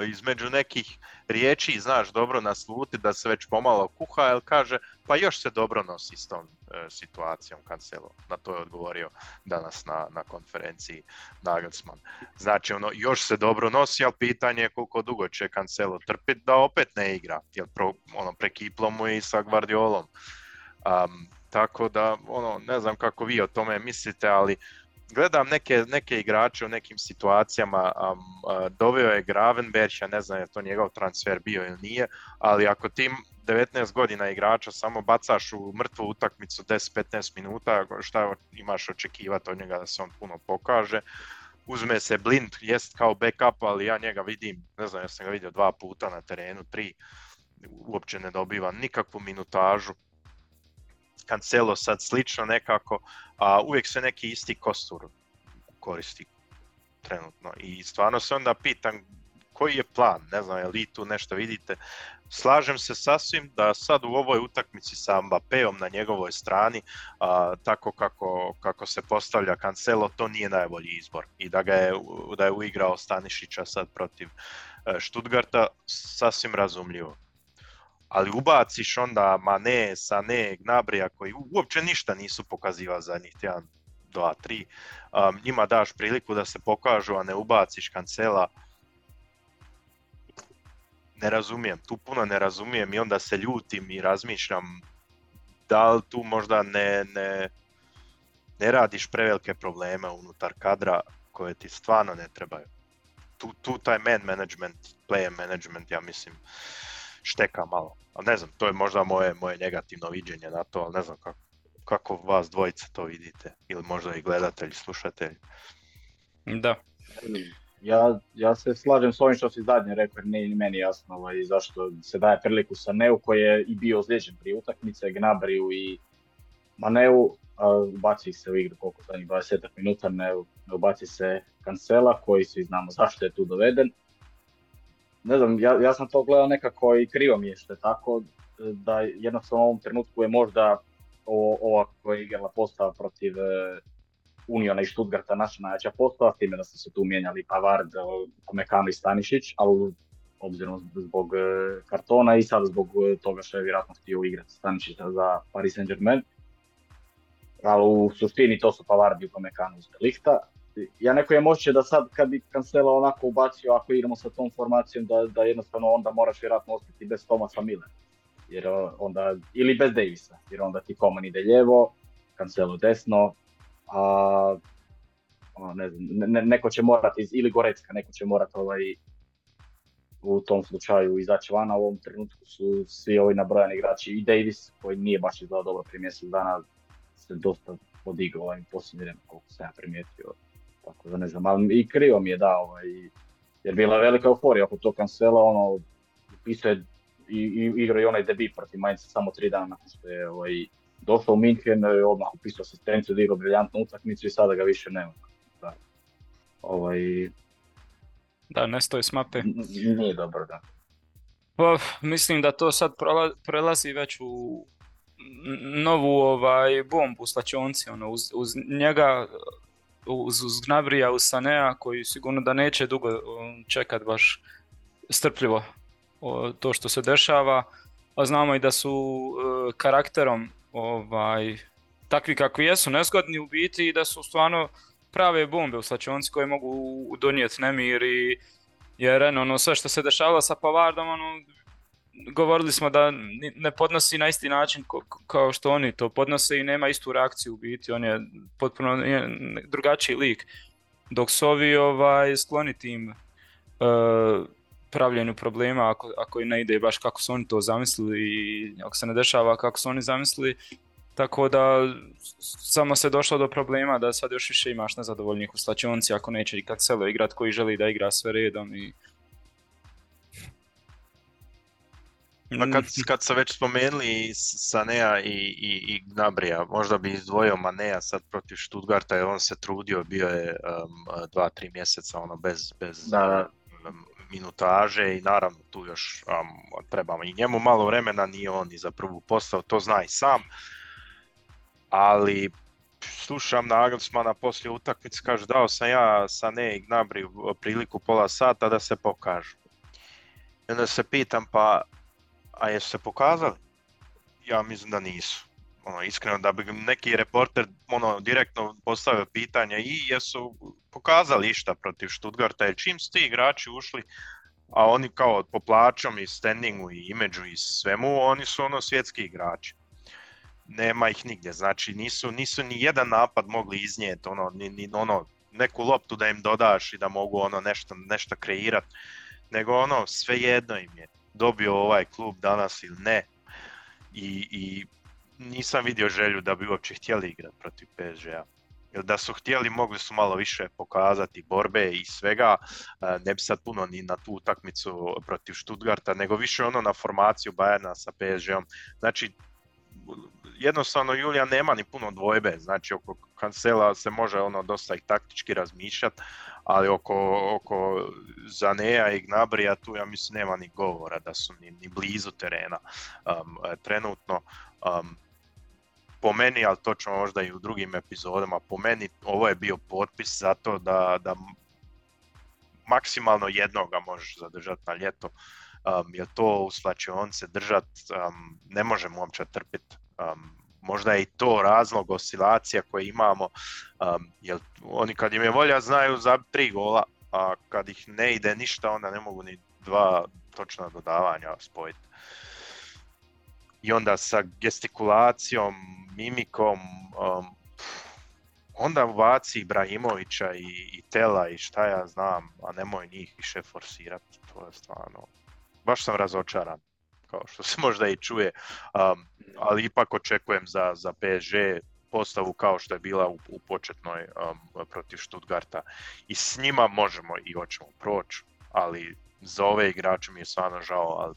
e, između nekih riječi znaš dobro nasluti da se već pomalo kuha, jer kaže pa još se dobro nosi s tom e, situacijom Cancelo. Na to je odgovorio danas na, na konferenciji Nagelsmann. Znači ono, još se dobro nosi, ali pitanje je koliko dugo će Cancelo trpiti da opet ne igra, jer pro, ono, prekiplo mu je i sa Guardiolom. Um, tako da, ono, ne znam kako vi o tome mislite, ali gledam neke, neke igrače u nekim situacijama, um, uh, doveo je Gravenberg, ja ne znam je to njegov transfer bio ili nije, ali ako tim 19 godina igrača samo bacaš u mrtvu utakmicu 10-15 minuta, šta imaš očekivati od njega da se on puno pokaže, uzme se Blind, jest kao backup, ali ja njega vidim, ne znam, ja sam ga vidio dva puta na terenu, tri, uopće ne dobiva nikakvu minutažu, Cancelo sad slično nekako, a uvijek se neki isti kostur koristi trenutno. I stvarno se onda pitam koji je plan, ne znam, je li tu nešto vidite. Slažem se sasvim da sad u ovoj utakmici sa Mbappéom na njegovoj strani, a, tako kako, kako se postavlja Cancelo, to nije najbolji izbor. I da ga je, da je uigrao Stanišića sad protiv e, Stuttgarta, sasvim razumljivo ali ubaciš onda Mane, Sane, Gnabrija koji uopće ništa nisu pokazivali zadnjih tjedan, dva, tri, um, njima daš priliku da se pokažu, a ne ubaciš kancela, ne razumijem, tu puno ne razumijem i onda se ljutim i razmišljam da li tu možda ne, ne, ne radiš prevelike probleme unutar kadra koje ti stvarno ne trebaju. Tu, tu taj man management, player management, ja mislim, šteka malo. A ne znam, to je možda moje, moje negativno viđenje na to, ali ne znam kako, kako vas dvojice to vidite, ili možda i gledatelji, slušatelji. Da. Ja, ja se slažem s ovim što si zadnje rekao, nije ni meni jasno ovaj, zašto se daje priliku sa Neu koji je i bio ozlijeđen prije utakmice, Gnabriju i Maneu, a ubaci se u igru koliko zadnjih 20 minuta, ne, ne ubaci se Kancela koji svi znamo zašto je tu doveden ne znam, ja, ja sam to gledao nekako i krivo mi je što je tako, da jednostavno u ovom trenutku je možda ova koja je igrala postava protiv e, Uniona i Stuttgarta naša najjača postava, s time da su se tu mijenjali Pavard, Mekano i Stanišić, ali obzirom zbog e, kartona i sad zbog e, toga što je vjerojatno htio igrati Stanišića za Paris Saint-Germain. Ali u suštini to su Pavardi u Pamekanu iz Lihta ja neko je moće da sad kad bi Cancela onako ubacio, ako igramo sa tom formacijom, da, da jednostavno onda moraš vjerojatno ostati bez Tomasa Miller. Jer onda, ili bez Davisa, jer onda ti Koman ide lijevo, Cancelo desno, a ne znam, ne, neko će morati, ili Gorecka, neko će morati ovaj, u tom slučaju izaći van, a u ovom trenutku su svi ovi nabrojani igrači i Davis, koji nije baš izgledao dobro prije mjesec dana, se dosta podigao ovaj posljednji vreme, koliko sam ja primijetio tako da ne znam, ali i krivo mi je da, ovaj, jer bila je velika euforija oko tog kancela, ono, pisao je i, i igrao i onaj debit protiv Mainza samo tri dana nakon što je ovaj, došao u Minhen, odmah upisao asistenciju, da igrao briljantnu utakmicu i sada ga više nema. Da. Ovaj... Da, ne stoji s mape. Nije dobro, da. Pa, mislim da to sad prelazi već u novu ovaj bombu u slačionci, ono, uz, uz njega uz, uz Gnabrija, uz Sanea koji sigurno da neće dugo čekat baš strpljivo to što se dešava, a znamo i da su e, karakterom ovaj, takvi kakvi jesu, nezgodni u biti i da su stvarno prave bombe u slačionci koje mogu donijeti nemir i jer ono sve što se dešava sa Pavardom ono, govorili smo da ne podnosi na isti način kao što oni to podnose i nema istu reakciju u biti, on je potpuno drugačiji lik. Dok su ovi ovaj, skloni tim uh, pravljenju problema ako, ako ne ide baš kako su oni to zamislili i ako se ne dešava kako su oni zamislili, tako da samo se došlo do problema da sad još više imaš nezadovoljnih u slačionci ako neće kad selo igrat koji želi da igra sve redom i Pa kad, kad se već spomenuli Sanea i, i, i Gnabrija, možda bi izdvojio Manea sad protiv Stuttgarta jer on se trudio, bio je um, dva, tri mjeseca ono bez, bez da. Um, minutaže i naravno tu još um, trebamo i njemu malo vremena, nije on i za prvu postao, to zna i sam. Ali slušam Nagelsmana poslije utakmice, kaže dao sam ja Sane i Gnabri priliku pola sata da se pokažu. I onda se pitam pa a jesu se pokazali? Ja mislim da nisu. Ono, iskreno da bi neki reporter ono, direktno postavio pitanje i jesu pokazali išta protiv Stuttgarta, jer čim su ti igrači ušli, a oni kao po plaćom i standingu i imidžu i svemu, oni su ono svjetski igrači. Nema ih nigdje, znači nisu, nisu ni jedan napad mogli iznijeti, ono, ni, ni, ono, neku loptu da im dodaš i da mogu ono nešto, nešto kreirati, nego ono sve jedno im je dobio ovaj klub danas ili ne. I, i nisam vidio želju da bi uopće htjeli igrati protiv PSG-a. Jer da su htjeli mogli su malo više pokazati borbe i svega, ne bi sad puno ni na tu utakmicu protiv Stuttgarta, nego više ono na formaciju Bayerna sa PSG-om. Znači, jednostavno Julija nema ni puno dvojbe, znači oko Kancela se može ono dosta i taktički razmišljati, ali oko, oko Zaneja i Gnabrija tu ja mislim nema ni govora da su ni, ni blizu terena um, trenutno. Um, po meni, ali to ćemo možda i u drugim epizodama, po meni ovo je bio potpis zato da, da maksimalno jednoga možeš zadržati na ljeto, um, jer to u slačionce držat um, ne možemo uopće trpiti. Um, možda je i to razlog oscilacija koje imamo, um, jer oni kad im je volja znaju za tri gola, a kad ih ne ide ništa onda ne mogu ni dva točna dodavanja spojiti. I onda sa gestikulacijom, mimikom, um, onda ubaci Ibrahimovića i, i Tela i šta ja znam, a nemoj njih više forsirati, to je stvarno, baš sam razočaran kao što se možda i čuje, um, ali ipak očekujem za, za PSG postavu kao što je bila u, u početnoj um, protiv Stuttgarta i s njima možemo i hoćemo proći, ali za ove igrače mi je stvarno žao, ali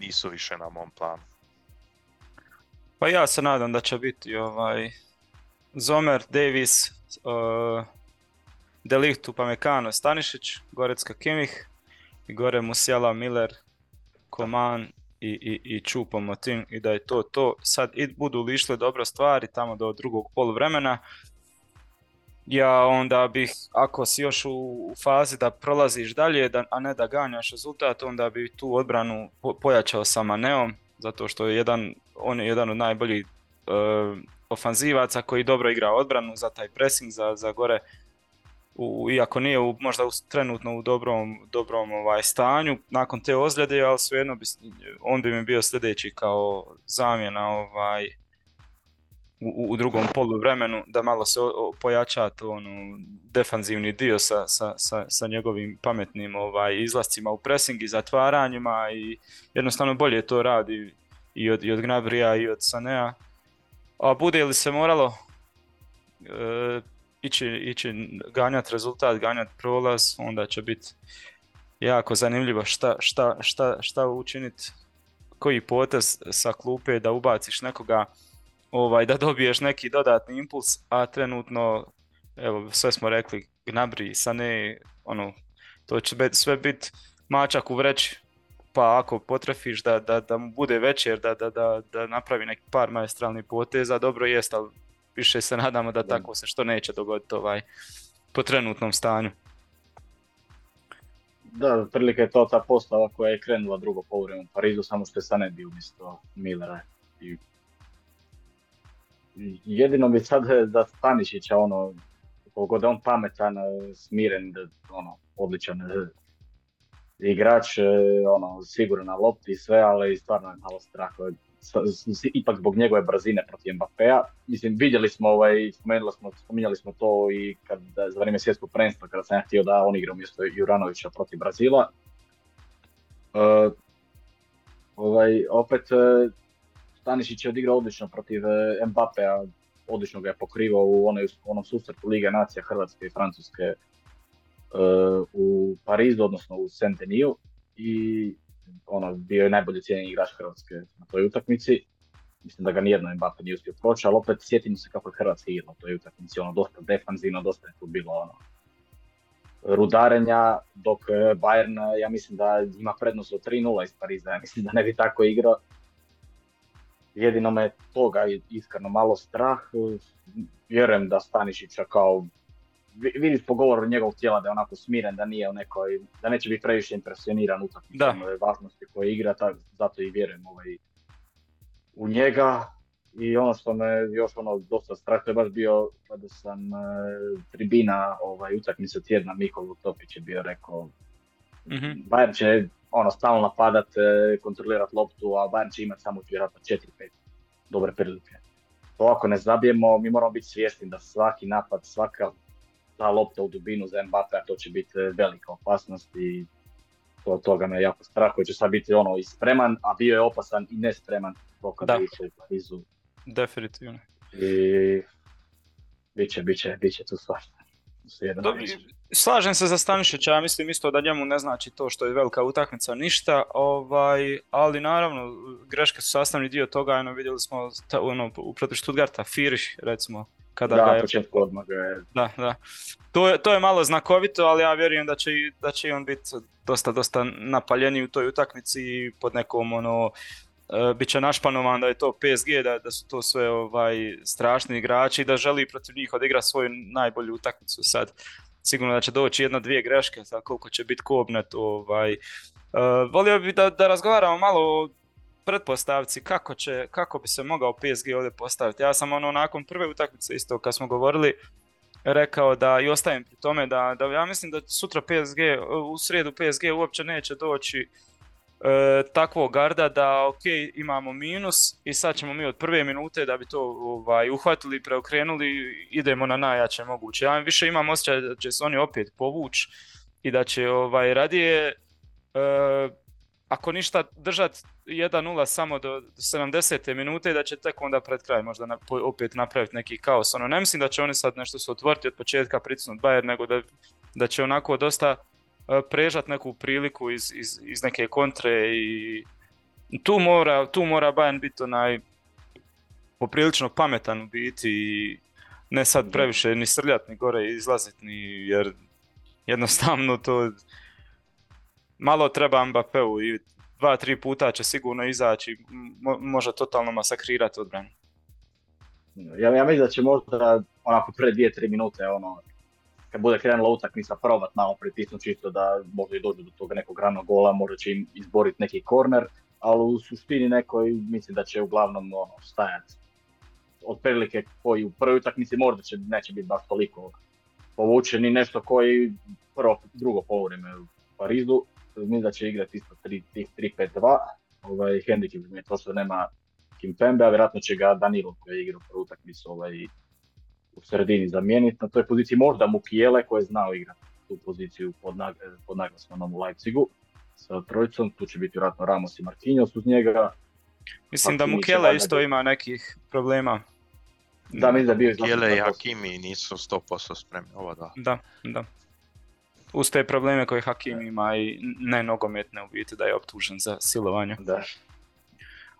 nisu više na mom planu. Pa ja se nadam da će biti ovaj Zomer, Davis, uh, Delikt, Upamecano, Stanišić, Gorecka Kimih, i gore Musiala, Miller, Koman i, i, i Čupo Motin i da je to to. Sad i budu li išle dobro stvari tamo do drugog poluvremena, ja onda bih, ako si još u fazi da prolaziš dalje, da, a ne da ganjaš rezultat, onda bi tu odbranu pojačao sa Maneom, zato što je jedan, on je jedan od najboljih uh, ofanzivaca koji dobro igra odbranu za taj pressing, za, za gore u, iako nije u, možda u, trenutno u dobrom, dobrom ovaj, stanju nakon te ozljede, ali svejedno bi, on bi mi bio sljedeći kao zamjena ovaj, u, u drugom poluvremenu da malo se pojača to ono, defanzivni dio sa, sa, sa, sa njegovim pametnim ovaj, izlascima u pressing i zatvaranjima i jednostavno bolje to radi i od, i od Gnabrija i od Sanea. A bude li se moralo e, ići, ići ganjati rezultat, ganjati prolaz, onda će biti jako zanimljivo šta, šta, šta, šta učiniti, koji potez sa klupe da ubaciš nekoga, ovaj, da dobiješ neki dodatni impuls, a trenutno, evo, sve smo rekli, Gnabri, Sane, ono, to će bet, sve biti mačak u vreći, pa ako potrefiš da, da, da mu bude večer, da, da, da, da napravi neki par maestralnih poteza, dobro jest, ali više se nadamo da tako se što neće dogoditi ovaj, po trenutnom stanju. Da, otprilike je to ta postava koja je krenula drugo povreme u Parizu, samo što je Sané bio umjesto Millera. I jedino bi sad da Stanišića ono, koliko da on pametan, smiren, da, ono, odličan, igrač, e, ono, siguran na lopti i sve, ali stvarno je malo strah. Ipak zbog njegove brzine protiv Mbappéa. Mislim, vidjeli smo, ovaj, spomenuli smo, spominjali smo to i kad, za vrijeme svjetskog prvenstva, kada sam ja htio da on igra umjesto Juranovića protiv Brazila. Uh, ovaj, opet, Stanišić je odigrao odlično protiv Mbappéa, odlično ga je pokrivao u onoj, onom susretu Liga nacija Hrvatske i Francuske u Parizu, odnosno u Saint-Denis i ono, bio je najbolji cijenjeni igrač Hrvatske na toj utakmici. Mislim da ga nijedno Mbappe nije uspio proći, ali opet sjetimo se kako je Hrvatska igrala u toj utakmici, ono, dosta defanzivno, dosta je tu bilo ono, rudarenja, dok Bayern, ja mislim da ima prednost od 3-0 iz Pariza, ja mislim da ne bi tako igrao. Jedino me toga iskreno malo strah, vjerujem da Stanišića kao vidiš po govoru njegovog tijela da je onako smiren, da nije u nekoj, da neće biti previše impresioniran utakmicom važnosti koje igra, zato i vjerujem ovaj, u njega. I ono što me još ono dosta strah, je baš bio kada sam e, tribina ovaj, utakmice tjedna Mikolu Topić je bio rekao mm-hmm. Bayern će ono stalno napadat, e, kontrolirat loptu, a Bayern će imati samo vjerojatno 4-5 dobre prilike. To ako ne zabijemo, mi moramo biti svjesni da svaki napad, svaka ta lopta u dubinu za Mbappe, to će biti e, velika opasnost i to, toga me jako strah, koji će sad biti ono i spreman, a bio je opasan i nespreman to kada je u Parizu. Definitivno. I bit će, bit će, bit će tu svašta. Slažem se za Stanišića, ja mislim isto da njemu ne znači to što je velika utakmica ništa, ovaj, ali naravno greške su sastavni dio toga, ono, vidjeli smo ta, ono, protiv Stuttgarta, Firiš recimo, kada da, ga je... početku je... Da, da. To je, to je malo znakovito, ali ja vjerujem da će, da će on biti dosta, dosta napaljeniji u toj utakmici i pod nekom ono, uh, bit će našpanovan da je to PSG, da, da su to sve ovaj, strašni igrači i da želi protiv njih odigrati svoju najbolju utakmicu sad. Sigurno da će doći jedna, dvije greške, sad koliko će biti kobnet. Ovaj. Uh, volio bih da, da razgovaramo malo o pretpostavci kako, će, kako bi se mogao PSG ovdje postaviti. Ja sam ono nakon prve utakmice isto kad smo govorili rekao da i ostajem pri tome da, da ja mislim da sutra PSG, u srijedu PSG uopće neće doći e, takvog garda da ok imamo minus i sad ćemo mi od prve minute da bi to ovaj, uhvatili, preokrenuli, idemo na najjače moguće. Ja više imam osjećaj da će se oni opet povući i da će ovaj, radije e, ako ništa držati 1-0 samo do 70. minute da će tek onda pred kraj možda na, opet napraviti neki kaos. Ono, ne mislim da će oni sad nešto se otvoriti od početka pritisnuti Bayern, nego da, da će onako dosta uh, prežat neku priliku iz, iz, iz, neke kontre i tu mora, tu mora Bayern biti onaj poprilično pametan u biti i ne sad previše ni srljat ni gore izlaziti ni jer jednostavno to malo treba Mbappeu i dva, tri puta će sigurno izaći, mo- može totalno masakrirati odbranu. Ja, ja mislim da će možda onako pre dvije, tri minute, ono, kad bude krenula utakmica, probat malo pritisnuti čisto da možda i dođu do toga nekog ranog gola, možda će im izboriti neki korner, ali u suštini nekoj mislim da će uglavnom ono, stajati od prilike koji u prvoj utakmici možda će, neće biti baš toliko povučen i nešto koji prvo, drugo povreme u Parizu, mislim da će igrati isto 3-5-2. Ovaj, handicap mi je to što nema Kimpembe, a vjerojatno će ga Danilo koji je igrao prvu utakmicu ovaj, u sredini zamijeniti. Na toj poziciji možda Mukijele koji je znao igrati tu poziciju pod, nag pod naglasmanom u Leipzigu sa trojicom. Tu će biti vjerojatno Ramos i Marquinhos uz njega. Mislim da Mukijele isto ima nekih problema. Da, mislim da bio Mukijele i Hakimi nisu 100% spremni, ova da. Da, da uz te probleme koje Hakim ima i ne nogometne u biti da je optužen za silovanje. Da.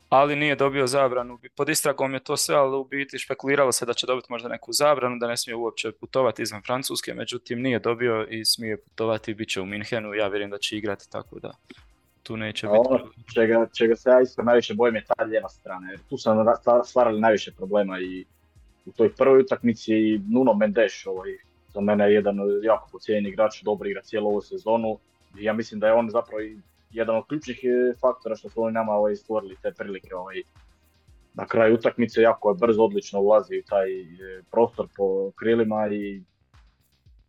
Ali nije dobio zabranu. Pod istragom je to sve, ali u biti špekuliralo se da će dobiti možda neku zabranu, da ne smije uopće putovati izvan Francuske, međutim nije dobio i smije putovati, bit će u Minhenu, ja vjerujem da će igrati tako da tu neće biti. Ono čega, čega se ja isto najviše bojim je ta lijeva strana, jer tu su stvarali najviše problema i u toj prvoj utakmici Nuno Mendes, ovaj za mene je jedan jako pocijenjen igrač, dobro igra cijelu ovu sezonu. Ja mislim da je on zapravo jedan od ključnih e, faktora što su oni nama ovaj, stvorili te prilike ovaj, na kraju utakmice jako je brzo, odlično ulazi u taj e, prostor po krilima i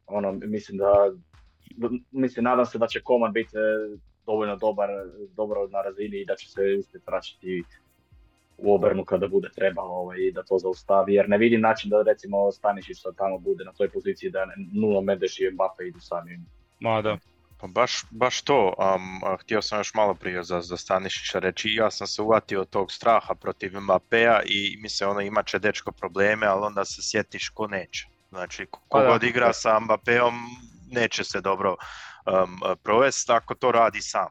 ono, mislim da mislim, nadam se da će Koman biti e, dovoljno dobar, dobro na razini i da će se uspjeti vraćati u obrnu kada bude trebalo ovaj, i da to zaustavi, jer ne vidim način da recimo Stanišić tamo bude na toj poziciji da Nuno Mendes i Mbappe idu sami. Ma da. Pa baš, baš to, um, htio sam još malo prije za, za Stanišića reći, ja sam se uvatio tog straha protiv Mbappea i mislim ono imat će dečko probleme, ali onda se sjetiš ko neće. Znači, kogod pa igra sa Mbappeom neće se dobro um, provesti ako to radi sam.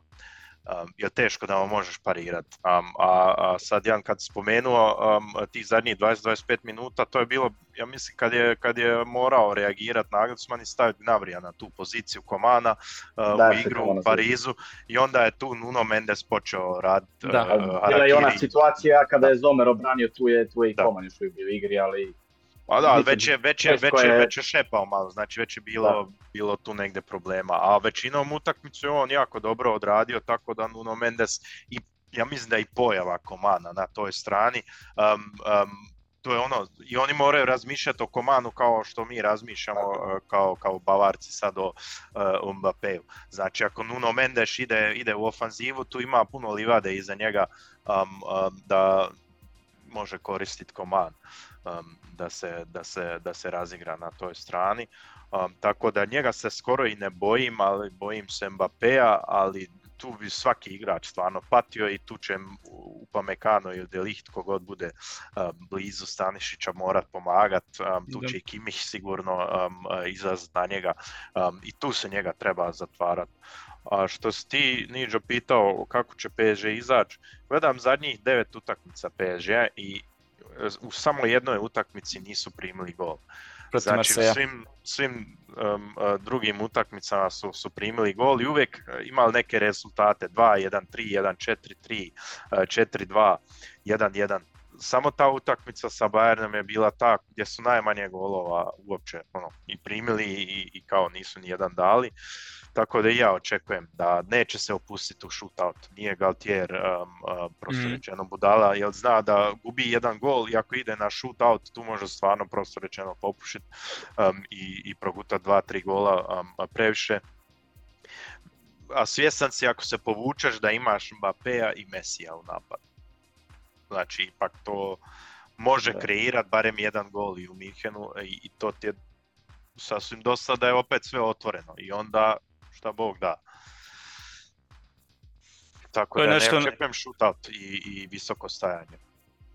Um, je teško da vam možeš parirati. Um, a, a sad Jan kad spomenuo um, tih zadnjih 20-25 minuta, to je bilo, ja mislim kad je, kad je morao reagirati Nagelsmann i staviti Gnavrija na tu poziciju Komana uh, u igru u Parizu i onda je tu Nuno Mendes počeo raditi. Da, uh, bila je ona situacija kada je Zomer obranio, tu je, tu je i Koman još u igri, ali pa da, već je, već je, već je, već je šepao malo, znači već je bilo, bilo tu negdje problema, a većinom utakmicu je on jako dobro odradio, tako da Nuno Mendes i ja mislim da i pojava Komana na toj strani, um, um, to je ono, i oni moraju razmišljati o Komanu kao što mi razmišljamo uh, kao, kao Bavarci sad o uh, Mbappéu. Znači ako Nuno Mendes ide, ide u ofanzivu, tu ima puno livade iza njega um, um, da može koristiti Koman. Um, da se, da se, da se razigra na toj strani. Um, tako da njega se skoro i ne bojim, ali bojim se Mbappéa, ali tu bi svaki igrač stvarno patio i tu će Upamecano ili Delicht kogod bude um, blizu Stanišića morat pomagat, um, tu će i Kimih sigurno um, izlaziti na njega um, i tu se njega treba zatvarati. A što si ti, Niđo, pitao kako će PSG izaći, gledam zadnjih devet utakmica PSG i u samo jednoj utakmici nisu primili gol. znači u svim, svim um, drugim utakmicama su, su primili gol i uvijek imali neke rezultate 2-1, 3-1, 4-3, 4-2, 1-1. Samo ta utakmica sa Bayernom je bila ta gdje su najmanje golova uopće ono, i primili i, i kao nisu ni jedan dali. Tako da i ja očekujem da neće se opustiti u shootout. Nije Galtier um, uh, prosto mm. rečeno budala, jer zna da gubi jedan gol i ako ide na shootout tu može stvarno prosto rečeno popušiti um, i, i progutati dva, tri gola um, previše. A svjestan si ako se povučeš da imaš Mbappéa i Messija u napadu. Znači ipak to može kreirati barem jedan gol i u Minhenu i, i to ti je sasvim dosta da je opet sve otvoreno i onda šta Bog da. Tako to da nešto... ne očekujem shootout i, i visoko stajanje.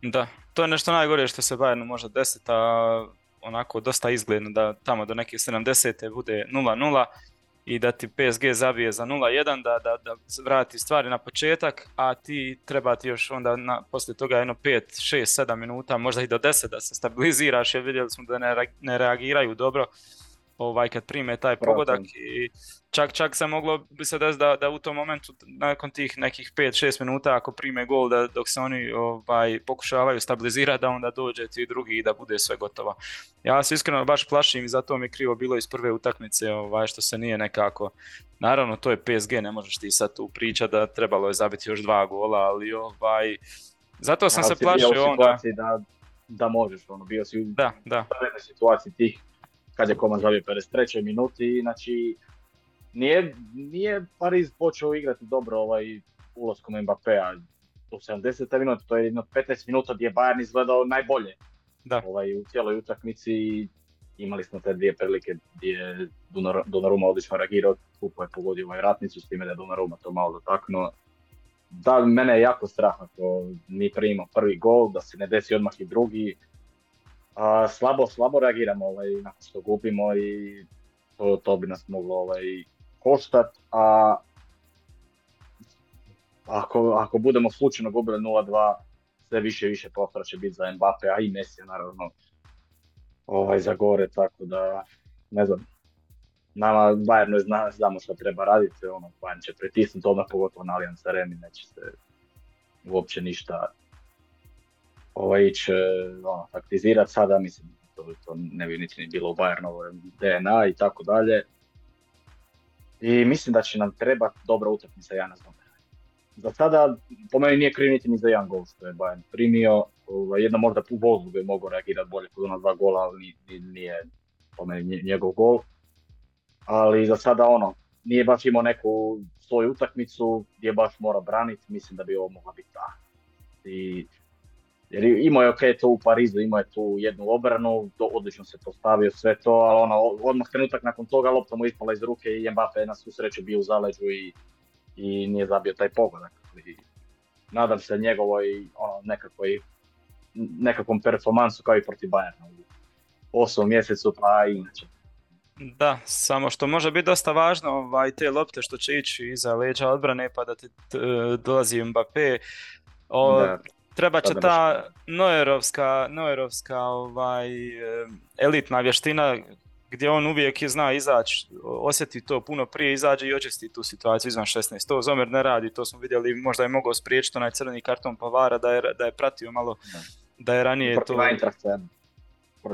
Da, to je nešto najgore što se Bayernu može desiti, a onako dosta izgledno da tamo do neke 70. bude 0-0 i da ti PSG zabije za 0-1, da, da, da vrati stvari na početak, a ti treba ti još onda na, poslije toga jedno 5, 6, 7 minuta, možda i do 10 da se stabiliziraš jer vidjeli smo da ne, ne reagiraju dobro ovaj, kad prime taj pogodak i čak, čak se moglo bi se desiti da, da u tom momentu nakon tih nekih 5-6 minuta ako prime gol da dok se oni ovaj, pokušavaju stabilizirati da onda dođe ti drugi i da bude sve gotovo. Ja se iskreno baš plašim i zato mi je krivo bilo iz prve utakmice ovaj, što se nije nekako naravno to je PSG ne možeš ti sad tu pričati da trebalo je zabiti još dva gola ali ovaj zato sam se plašio onda da, da možeš ono bio si u da, da. situaciji tih kad je Koman zabio 53. minuti, znači nije, nije Pariz počeo igrati dobro ovaj ulaskom Mbappéa u 70. minuta, to je jedno 15 minuta gdje je Bayern izgledao najbolje da. Ovaj, u cijeloj utakmici. Imali smo te dvije prilike gdje je Donnarumma odlično reagirao, kupo je pogodio ovaj ratnicu s time da je Donnarumma to malo dotaknuo. Da, mene je jako strah ako mi primimo prvi gol, da se ne desi odmah i drugi, a, slabo, slabo reagiramo ovaj, nakon što gubimo i to, to bi nas moglo ovaj, koštat, a ako, ako budemo slučajno gubili 0-2, sve više i više prostora će biti za Mbappe, a i Messi naravno ovaj, za gore, tako da ne znam. Nama Bayernu zna, znamo što treba raditi, ono, Bayern će pritisnuti odmah pogotovo na Allianz Arena, neće se uopće ništa ovaj, ići ono, taktizirati sada, mislim, to, to ne bi niti ni bilo u Bayernovoj DNA i tako dalje. I mislim da će nam trebati dobra utakmica Jana Zomera. Za sada, po meni nije kriv niti ni za jedan gol što je Bayern primio. Ovaj, jedno možda u vozu bi mogao reagirati bolje kod ona dva gola, ali nije po meni njegov gol. ali za sada ono, nije baš imao neku svoju utakmicu gdje baš mora braniti, mislim da bi ovo mogla biti ta. I, jer imao je ok to u Parizu, imao je tu jednu obranu, to, odlično se postavio sve to, ali ono, odmah trenutak nakon toga lopta mu ispala iz ruke i Mbappe na svu sreću bio u zaleđu i, i nije zabio taj pogodak. nadam se njegovoj ono, nekakvoj, nekakvom performansu kao i protiv Bayerna u osmom mjesecu, pa i inače. Da, samo što može biti dosta važno ovaj, te lopte što će ići iza leđa odbrane pa da ti dolazi Mbappé. O, treba će ta Noerovska, Noerovska ovaj, elitna vještina gdje on uvijek zna izaći, osjeti to puno prije, izađe i očisti tu situaciju izvan 16. To Zomer ne radi, to smo vidjeli, možda je mogao spriječiti onaj crveni karton Pavara da je, da je pratio malo, da, je ranije to...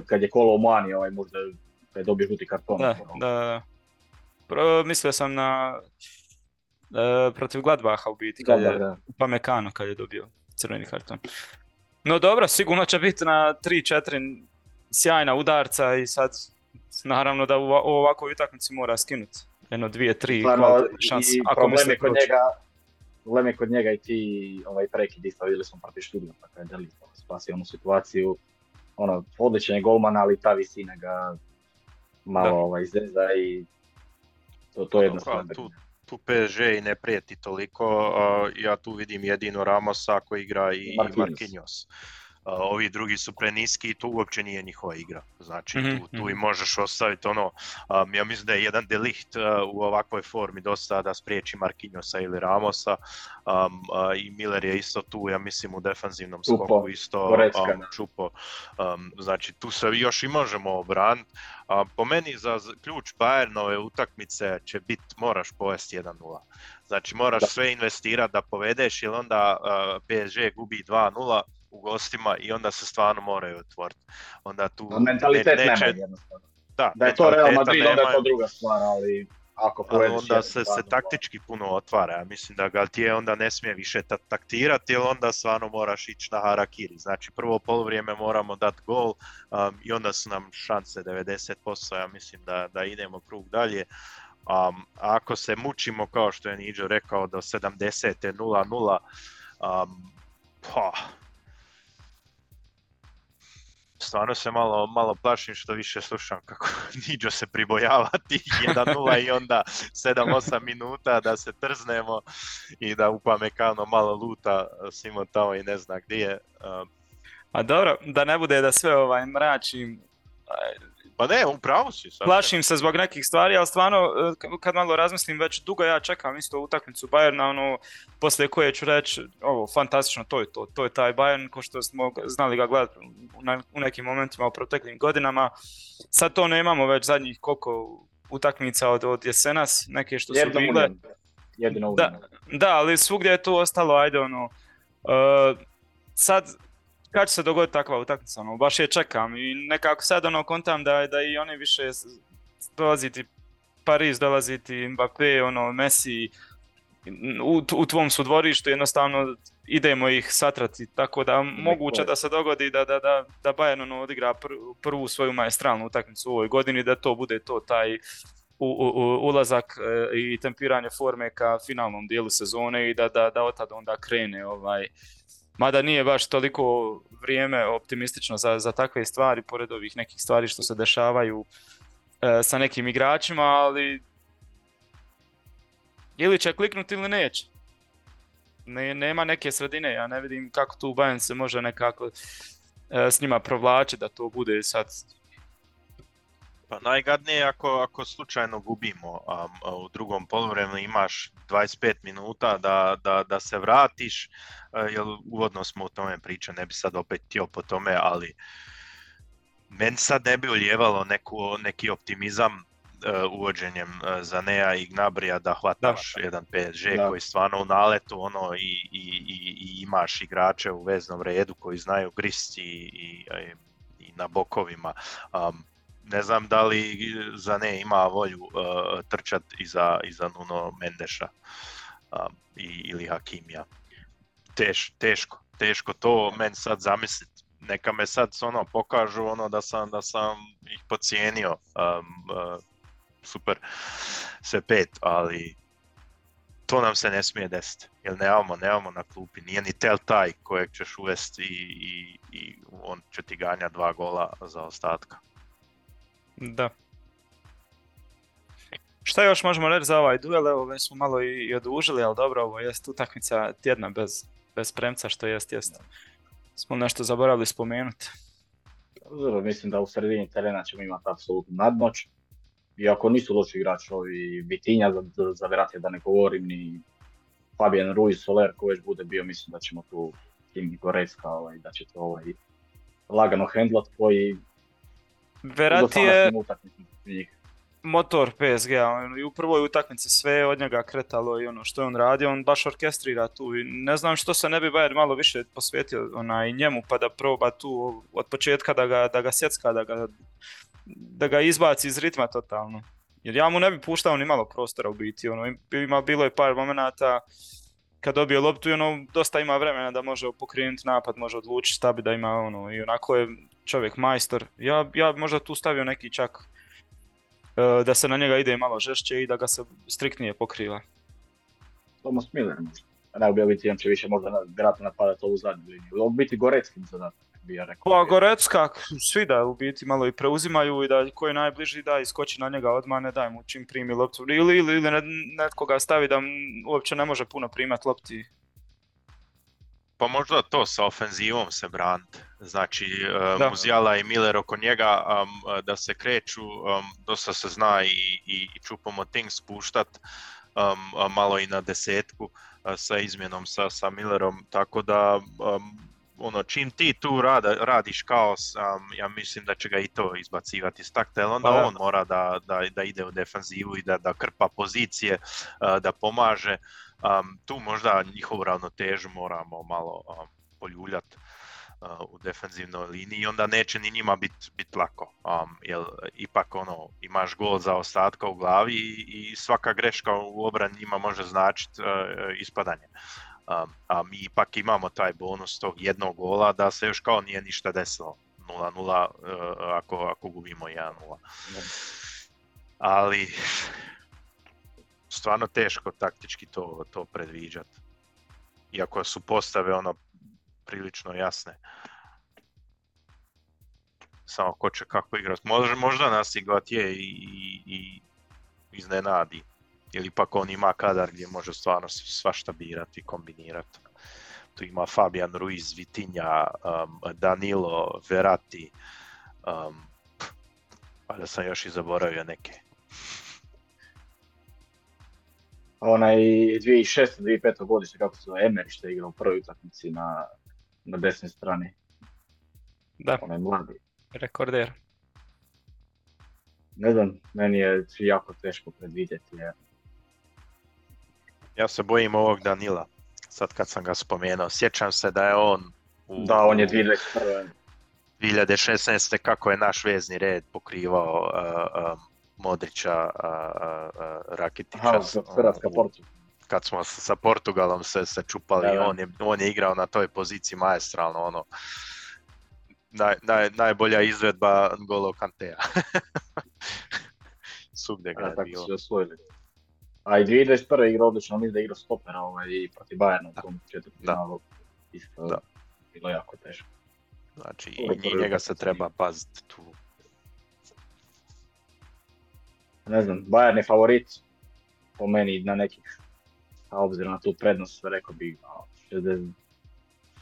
kad je kolo Mani, ovaj možda je dobio žuti karton. Da, da. Pro, mislio sam na e, protiv Gladbaha u biti, kad je, u Pamekano kad je dobio crveni karton. No dobro, sigurno će biti na 3-4 sjajna udarca i sad naravno da u, ovakvoj utakmici mora skinuti jedno, dvije, tri šanse. I Ako problem je kod njega, problem je kod njega i ti ovaj prekid isto vidjeli smo protiv študija, tako je Deli spasio onu situaciju. Ono, odličan je golman, ali ta visina ga malo ovaj, zeza i to, to je jednostavno. Tu, tu PSG i ne prijeti toliko, ja tu vidim jedino Ramosa koji igra i Marquinhos. Marquinhos ovi drugi su preniski i to uopće nije njihova igra. Znači mhm, tu, tu i mhm. možeš ostaviti ono, ja mislim da je jedan delikt u ovakvoj formi dosta da spriječi Marquinhosa ili Ramosa i Miller je isto tu, ja mislim u defanzivnom skoku isto čupo. znači tu se još i možemo obraniti. Po meni za ključ Bayernove utakmice će biti, moraš povesti 1-0. Znači moraš sve investirati da povedeš jer onda PSG gubi 2-0 u gostima i onda se stvarno moraju otvoriti. Onda tu no, mentalitet ne, neće... nema jednostavno. Da, da je to Real Madrid, onda je to druga stvar, ali ako ali onda se, se taktički puno otvara, ja mislim da Galtier onda ne smije više taktirati, jer onda stvarno moraš ići na harakiri. Znači prvo polovrijeme moramo dati gol um, i onda su nam šanse 90%, ja mislim da, da idemo krug dalje. Um, ako se mučimo, kao što je Niđo rekao, do 70. 0-0, um, pa, stvarno se malo, malo plašim što više slušam kako Niđo se pribojava tih 1-0 i onda 7-8 minuta da se trznemo i da upamekano malo luta Simon tamo i ne zna gdje je. A dobro, da ne bude da sve ovaj mračim, pa ne, upravo si. Sad. Plašim se zbog nekih stvari, ali stvarno e, kad malo razmislim, već dugo ja čekam isto utakmicu Bayerna, ono, poslije koje ću reći, ovo, fantastično, to je to, to je taj Bayern, ko što smo znali ga gledati u nekim momentima u proteklim godinama. Sad to nemamo već zadnjih koliko utakmica od, od jesenas, neke što su bile. Jedino da, da, ali svugdje je tu ostalo, ajde ono, uh, sad kad će se dogoditi takva utakmica, ono, baš je čekam i nekako sad ono kontam da, da i oni više dolaziti Pariz, dolaziti Mbappé, ono, Messi, u, u tvom su dvorištu jednostavno idemo ih satrati, tako da moguće da se dogodi da, da, da, da Bayern ono, odigra prvu svoju maestralnu utakmicu u ovoj godini, da to bude to taj u, u, ulazak e, i tempiranje forme ka finalnom dijelu sezone i da, da, da od tada onda krene ovaj, Mada nije baš toliko vrijeme optimistično za, za takve stvari, pored ovih nekih stvari što se dešavaju e, sa nekim igračima, ali ili će kliknuti ili neće. Ne, nema neke sredine, ja ne vidim kako tu Bayern se može nekako e, s njima provlačiti da to bude sad pa najgadnije ako, ako slučajno gubimo, a, u drugom poluvremenu imaš 25 minuta da, da, da se vratiš, jer uvodno smo o tome pričali, ne bi sad opet htio po tome, ali meni sad ne bi uljevalo neku, neki optimizam uh, uvođenjem uh, Zanea i Gnabrija da hvataš da. jedan PSG koji stvarno u naletu ono i, i, i, i imaš igrače u veznom redu koji znaju gristi i, i, na bokovima. Um, ne znam da li Zane ima volju uh, trčat iza, iza Nuno Mendeša um, i, ili Hakimija. Teš, teško, teško to meni sad zamisliti. Neka me sad ono pokažu ono da sam da sam ih pocijenio. Um, uh, super, sve pet, ali to nam se ne smije desiti, jer nemamo, nemamo na klupi, nije ni tel taj kojeg ćeš uvesti i, i, i on će ti ganja dva gola za ostatka. Da. Šta još možemo reći za ovaj duel? Evo, već smo malo i, i odužili, ali dobro, ovo jest utakmica tjedna bez, bez premca, što jest, jest. Smo nešto zaboravili spomenuti. Dobro, mislim da u sredini terena ćemo imati apsolutnu nadmoć. Iako nisu loši igrači ovi Vitinja, za, za, Verati da ne govorim, ni Fabian Ruiz, Soler, ko već bude bio, mislim da ćemo tu tim Gorecka, ovaj, da će to ovaj, lagano hendlat koji Verati je motor PSG-a i u prvoj utakmici sve je od njega kretalo i ono što je on radi, on baš orkestrira tu i ne znam što se ne bi Bayern malo više posvetio onaj, njemu pa da proba tu od početka da ga, da ga sjecka, da ga, da ga izbaci iz ritma totalno. Jer ja mu ne bi puštao ni malo prostora u biti, ono, ima, bilo je par momenata kad dobije loptu i ono, dosta ima vremena da može pokrenuti napad, može odlučiti šta bi da ima ono, i onako je čovjek majstor. Ja, ja možda tu stavio neki čak e, da se na njega ide malo žešće i da ga se striktnije pokriva. Thomas Miller možda. Ne, u biti on će više možda na- vjerojatno napadati ovu zadnju liniju. U biti Goreckim zadatak, bi ja rekao. Pa Gorecka, svi da u biti malo i preuzimaju i da ko je najbliži da iskoči na njega odmah, ne daj mu čim primi loptu. Ili, ili, ili ne- netko ga stavi da uopće ne može puno primati lopti. Pa možda to sa ofenzivom se brand. Znači, e, Da. Muzijala i Miller oko njega um, da se kreću, um, dosta se zna i, i, i Choupo-Moting spuštat um, malo i na desetku sa izmjenom sa, sa Millerom, tako da um, ono, čim ti tu rada, radiš kaos, um, ja mislim da će ga i to izbacivati iz takta, jer onda Pa on mora da, da, da ide u defanzivu i da, da krpa pozicije, a, da pomaže. Um, tu možda njihovu ravnotežu moramo malo um, poljuljat uh, u defensivnoj liniji i onda neće ni njima biti bit lako. Um, jer ipak ono, imaš gol za ostatka u glavi i, i svaka greška u obrani njima može značiti uh, ispadanje. Um, a mi ipak imamo taj bonus tog jednog gola da se još kao nije ništa desilo. 0-0 uh, ako, ako gubimo 1-0 ali stvarno teško taktički to, to predviđat. Iako su postave ono prilično jasne. Samo ko će kako igrat. Možda, možda nas i Gautier i, i, i iznenadi. Ili pak on ima kadar gdje može stvarno svašta birati i kombinirati. Tu ima Fabian Ruiz, Vitinja, um, Danilo, Verratti. Um, pa da sam još i zaboravio neke. Onaj 2006. 2005. godište kako zove Emery što je igrao u prvoj utakmici na, na desnoj strani. Da, Onaj mladi. rekorder. Ne znam, meni je jako teško predvidjeti jer Ja se bojim ovog Danila, sad kad sam ga spomenuo. Sjećam se da je on u da, on je 2021. 2016. kako je naš vezni red pokrivao uh, um, Modrića, uh, uh, Rakitića. Aha, Hrvatska Portugal. Kad smo sa Portugalom se, se čupali, Da, da. On, je, on je igrao na toj poziciji maestralno, ono, naj, naj, najbolja izvedba Golo Kantea. Svugdje ga je tako bilo. osvojili. A i 2021. igrao odlično, mislim da je igrao stopera ovaj, i protiv Bayerna u tom četvrtfinalu. Isto Da. bilo jako teško. Znači, i njega put se treba paziti tu. Ne znam, Bayern je favorit po meni na nekih, a obzirom na tu prednost, rekao bi a, 60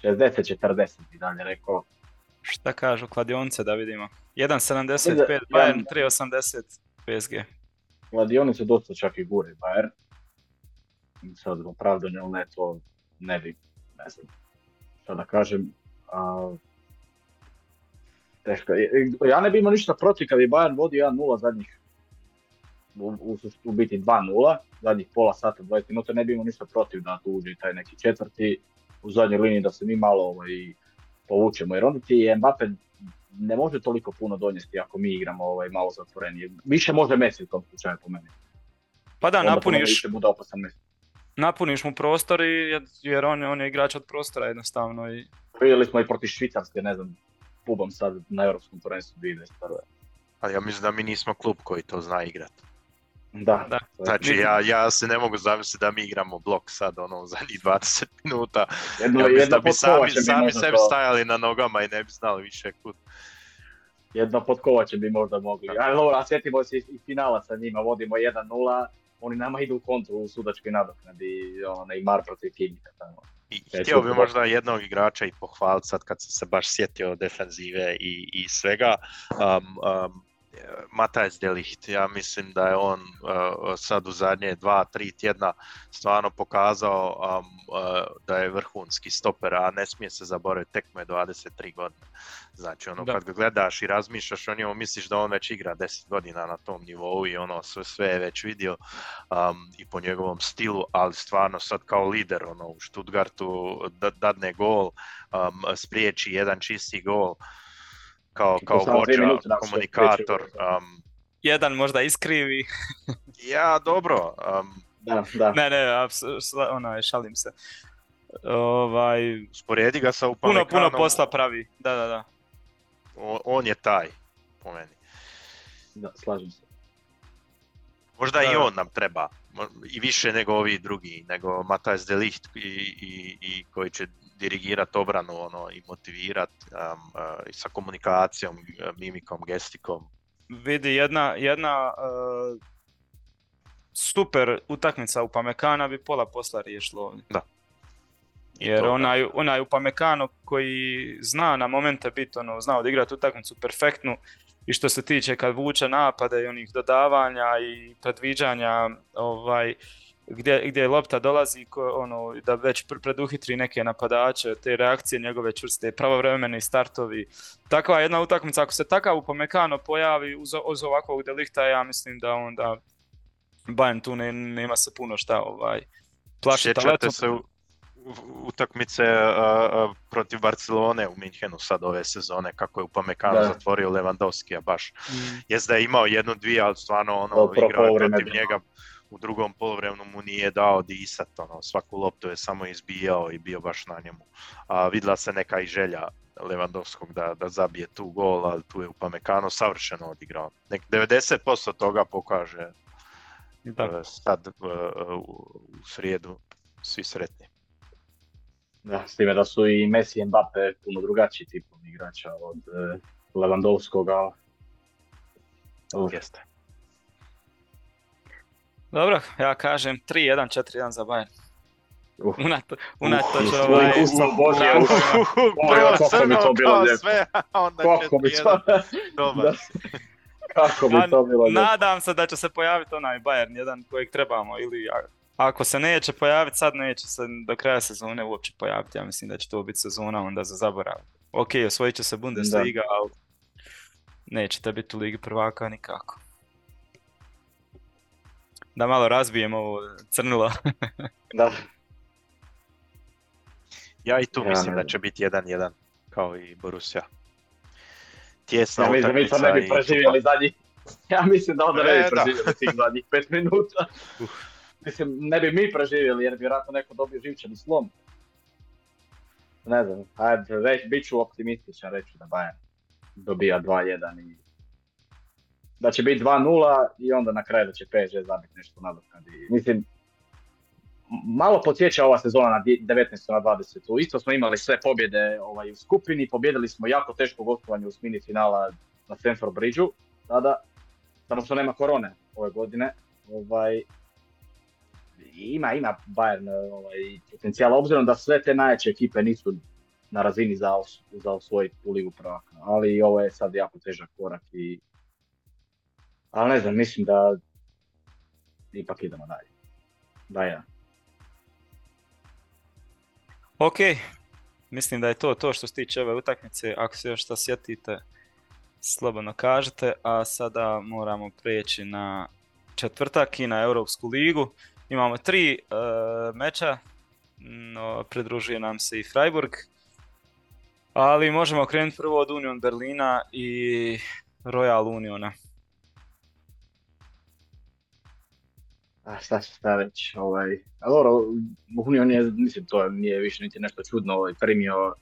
60-40 bi dalje rekao. Šta kažu kladionce da vidimo? 1.75 Ja- Bayern, 3.80 PSG. Kladionice dosta čak i gure Bayern. Sad opravdanje ili ne, to ne bi, ne znam, šta da kažem. A, teško. Ja ne bi imao ništa protiv kad je Bayern vodi 1-0 zadnjih, u, u, u biti 2-0, zadnjih pola sata, 20 minuta, ne bi imao ništa protiv da tu uđe i taj neki četvrti u zadnjoj liniji da se mi malo ovaj, povučemo. Jer onda ti Mbappe ne može toliko puno donijeti ako mi igramo ovaj, malo zatvorenije. Više može Messi u tom slučaju po meni. Pa da, Onda napuniš, više bude opasan Messi. napuniš mu prostor i, jer on, je- on je igrač od prostora jednostavno i Vidjeli smo i protiv Švicarske, ne znam, pubom sad na Europskom prvenstvu 2021. Ali ja mislim da mi nismo klub koji to zna igrat. Da. Da. Znači, ja, ja se ne mogu zamisliti da mi igramo blok sad, ono, u zadnjih 20 minuta. Jedno, Ja mislim jedno da bi sami, sami sebi to- stajali na nogama i ne bi znali više kud. Jedno pod Kovačem bi možda mogli. Da. Ali dobro, a sjetimo se i finala sa njima, vodimo 1-0, oni nama idu u kontru u sudačkoj nadoknadi, ono, Neymar protiv Kimika tamo. I E, htio bi možda jednog igrača i pohvaliti sad kad sam se baš sjetio defenzive i, i svega. Um, um, Matthijs de Ligt, ja mislim da je on uh, sad u zadnje dva, tri tjedna stvarno pokazao um, uh, da je vrhunski stoper, a ne smije se zaboraviti, tek mu je 23 godine. Znači ono Da. kad ga gledaš i razmišljaš o njemu, misliš da on već igra 10 godina na tom nivou i ono sve, sve je već vidio um, i po njegovom stilu, ali stvarno sad kao lider ono, u Stuttgartu da, dadne gol, um, spriječi jedan čisti gol kao, I kao vođa, komunikator. Um, Jedan možda iskrivi. ja, dobro, um, Da, da. Ne, ne, apsu- sla- ono, šalim se. Ovaj, usporedi ga sa puno, Upamecanoom, puno posla pravi. Da, da, da. on, on je taj, po meni. da, slažem se. Možda i Da. on nam treba, i više nego ovi drugi, nego Matthijs de Ligt i, i, i koji će dirigirati obranu ono, i motivirat um, uh, sa komunikacijom, mimikom, gestikom. Vidi, jedna, jedna uh, super utakmica u Pamekana bi pola posla riješilo ovdje. I Jer to, da. onaj, onaj Upamecano koji zna na momente biti, ono, zna odigrati utakmicu perfektnu i što se tiče kad vuče napade i onih dodavanja i predviđanja ovaj, gdje, gdje lopta dolazi ko, ono, da već pr- preduhitri neke napadače, te reakcije njegove čvrste, pravovremeni startovi. Takva jedna utakmica, ako se takav Upamecano pojavi uz, uz ovakvog delikta, ja mislim da onda Bayern tu ne, nema se puno šta ovaj, plašiti. Sjećate se u, utakmice uh, uh, protiv Barcelone u Minhenu sad ove sezone, kako je Upamecano Da. zatvorio Lewandowski, baš. Jest da je imao jednu, dvije, ali stvarno ono, igrao protiv bilo. njega u drugom poluvremenu mu nije dao disat, ono, svaku loptu je samo izbijao i bio baš na njemu. A vidla se neka i želja Lewandowskog da, da zabije tu gol, ali tu je Upamecano savršeno odigrao. Nek 90% toga pokaže Da. e, sad e, u, u srijedu svi sretni. Da, s time da su i Messi i Mbappe puno drugačiji tipom igrača od e. Uf, Jeste. Dobro, ja kažem 3-1, 4-1 za Bayern. Unato, unatoč uf, ovaj... uf, uf, Bože, kako bi to bilo kao lijepo. sve, a onda Kako bi to, 4-1. Dobar. Kako bi Ja to bilo lijepo. Nadam se da će se pojaviti onaj Bayern, jedan kojeg trebamo, ili a- ako se neće pojaviti sad, neće se do kraja sezone uopće pojaviti. Ja mislim da će to biti sezona onda za zaborav. Ok, osvojit će se Bundesliga, ali nećete biti u Ligi prvaka nikako. Da malo razbijemo ovo crnilo. Da. Ja i tu Ja mislim da će biti 1-1, kao i Borussia. Tjesna Ja mislim da mi to ne utakmica bi preživjeli zadnjih... Ja mislim da onda ne E, bi da. preživjeli tih zadnjih pet minuta. Mislim, ne bi mi preživjeli jer bi vjerojatno neko dobio živčani slom. Ne znam, ajde, bit ću optimističan, reći da Bayern dobija 2-1 i da će biti 2-0 i onda na kraju da će PSG zabiti nešto nadoknadi. Mislim, malo podsjeća ova sezona na di- 19. na 20. Isto smo imali sve pobjede ovaj, u skupini, pobjedili smo jako teško gostovanje u smini finala na Stamford Bridgeu tada, samo što nema korone ove godine. Ovaj, ima, ima Bayern ovaj, potencijala, obzirom da sve te najjače ekipe nisu na razini za, os- za osvojiti u ligu prvaka, ali ovo je sad jako težak korak i ali ne znam, mislim da ipak idemo dalje. Da, ja. Ok, mislim da je to to što se tiče ove utakmice. Ako se još šta sjetite, slobodno kažete. A sada moramo preći na četvrtak i na Europsku ligu. Imamo tri e, meča, no, pridružuje nam se i Freiburg. Ali možemo krenuti prvo od Union Berlina i Royal Uniona. A šta će šta reći, ovaj, a dobro, Union je, mislim, to nije više niti nešto čudno, ovaj, primio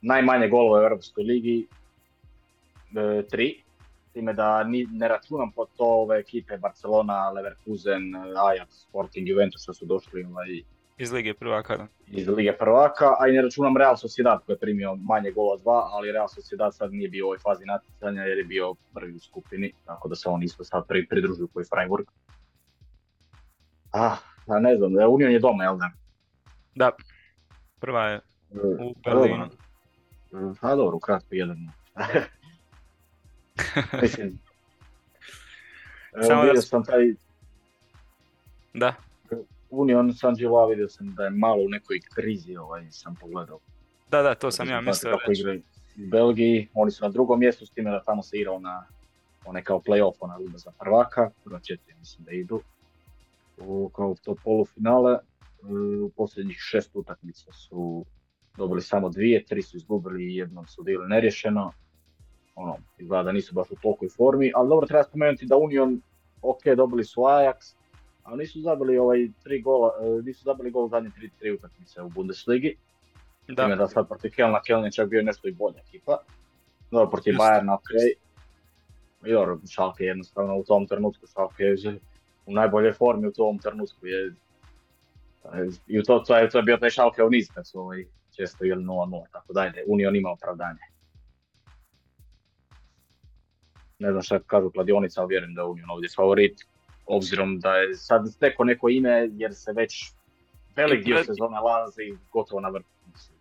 najmanje golova u Europskoj ligi, e, tri, time da ni, ne računam po to ove ekipe Barcelona, Leverkusen, Ajax, Sporting, Juventus što su došli ovaj, Iz Lige prvaka, da. iz Lige prvaka, a i ne računam Real Sociedad koji je primio manje gola dva, ali Real Sociedad sad nije bio u ovoj fazi natjecanja jer je bio prvi u skupini, tako da se on isto sad pri, pridružio koji Freiburg. Ah, a ne znam, e, Union je doma, jel da? Da, prva je u Berlinu. Mm, A dobro, ukratko jedan. Mislim, Samo da vidio s- sam taj Da, Union San Gilloa, vidio sam da je malo u nekoj krizi, ovaj, sam pogledao. da, da, to sam ja mislio kako igraju u Belgiji, oni su na drugom mjestu, s time da tamo se igrao na onaj kao play-off, ona runda za prvaka, prva četiri mislim da idu. Kao to polufinale, e, u posljednjih šest utakmica su dobili samo dvije, tri su izgubili i jednom su bili neriješeno. Ono, izgleda da nisu baš u tolikoj formi, ali dobro treba spomenuti da Union, ok, dobili su Ajax, ali nisu zabili ovaj tri gola, e, nisu zabili gol zadnje tri, tri utakmice u Bundesligi. Da. Da, da sad protiv Kelna, Keln je čak bio nešto i bolja ekipa. Dobro, protiv Just. Bayerna, ok. I dobro, je jednostavno u tom trenutku, Schalke je u najboljoj formi u tom trenutku je i u to, to, je, to je bio taj Schalke u niz kad su ovaj, često ili 0-0, tako da ajde, Union ima opravdanje. Ne znam šta kažu kladionica, ali vjerujem da je Union ovdje favorit, obzirom da je sad stekao neko ime jer se već velik dio sezone lazi gotovo na vrhu.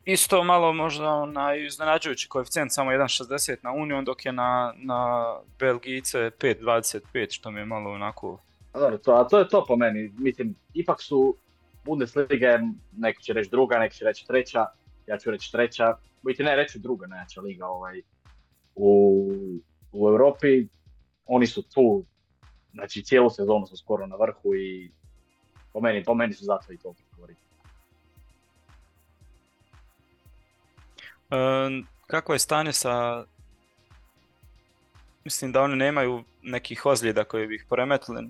isto malo možda onaj iznenađujući koeficijent samo 1.60 na Union, dok je na, na Belgijice 5.25, što mi je malo onako... Dobro, to, a to je to po meni. Mislim, ipak su Bundesliga, neko će reći druga, neko će reći treća, ja ću reći treća, biti ne reći druga najjača liga ovaj, u, u Europi. Oni su tu, znači cijelu sezonu su skoro na vrhu i po meni, po meni su zato i to favoriti. E, kako je stanje sa... Mislim da oni nemaju nekih ozljeda koji bi ih poremetili.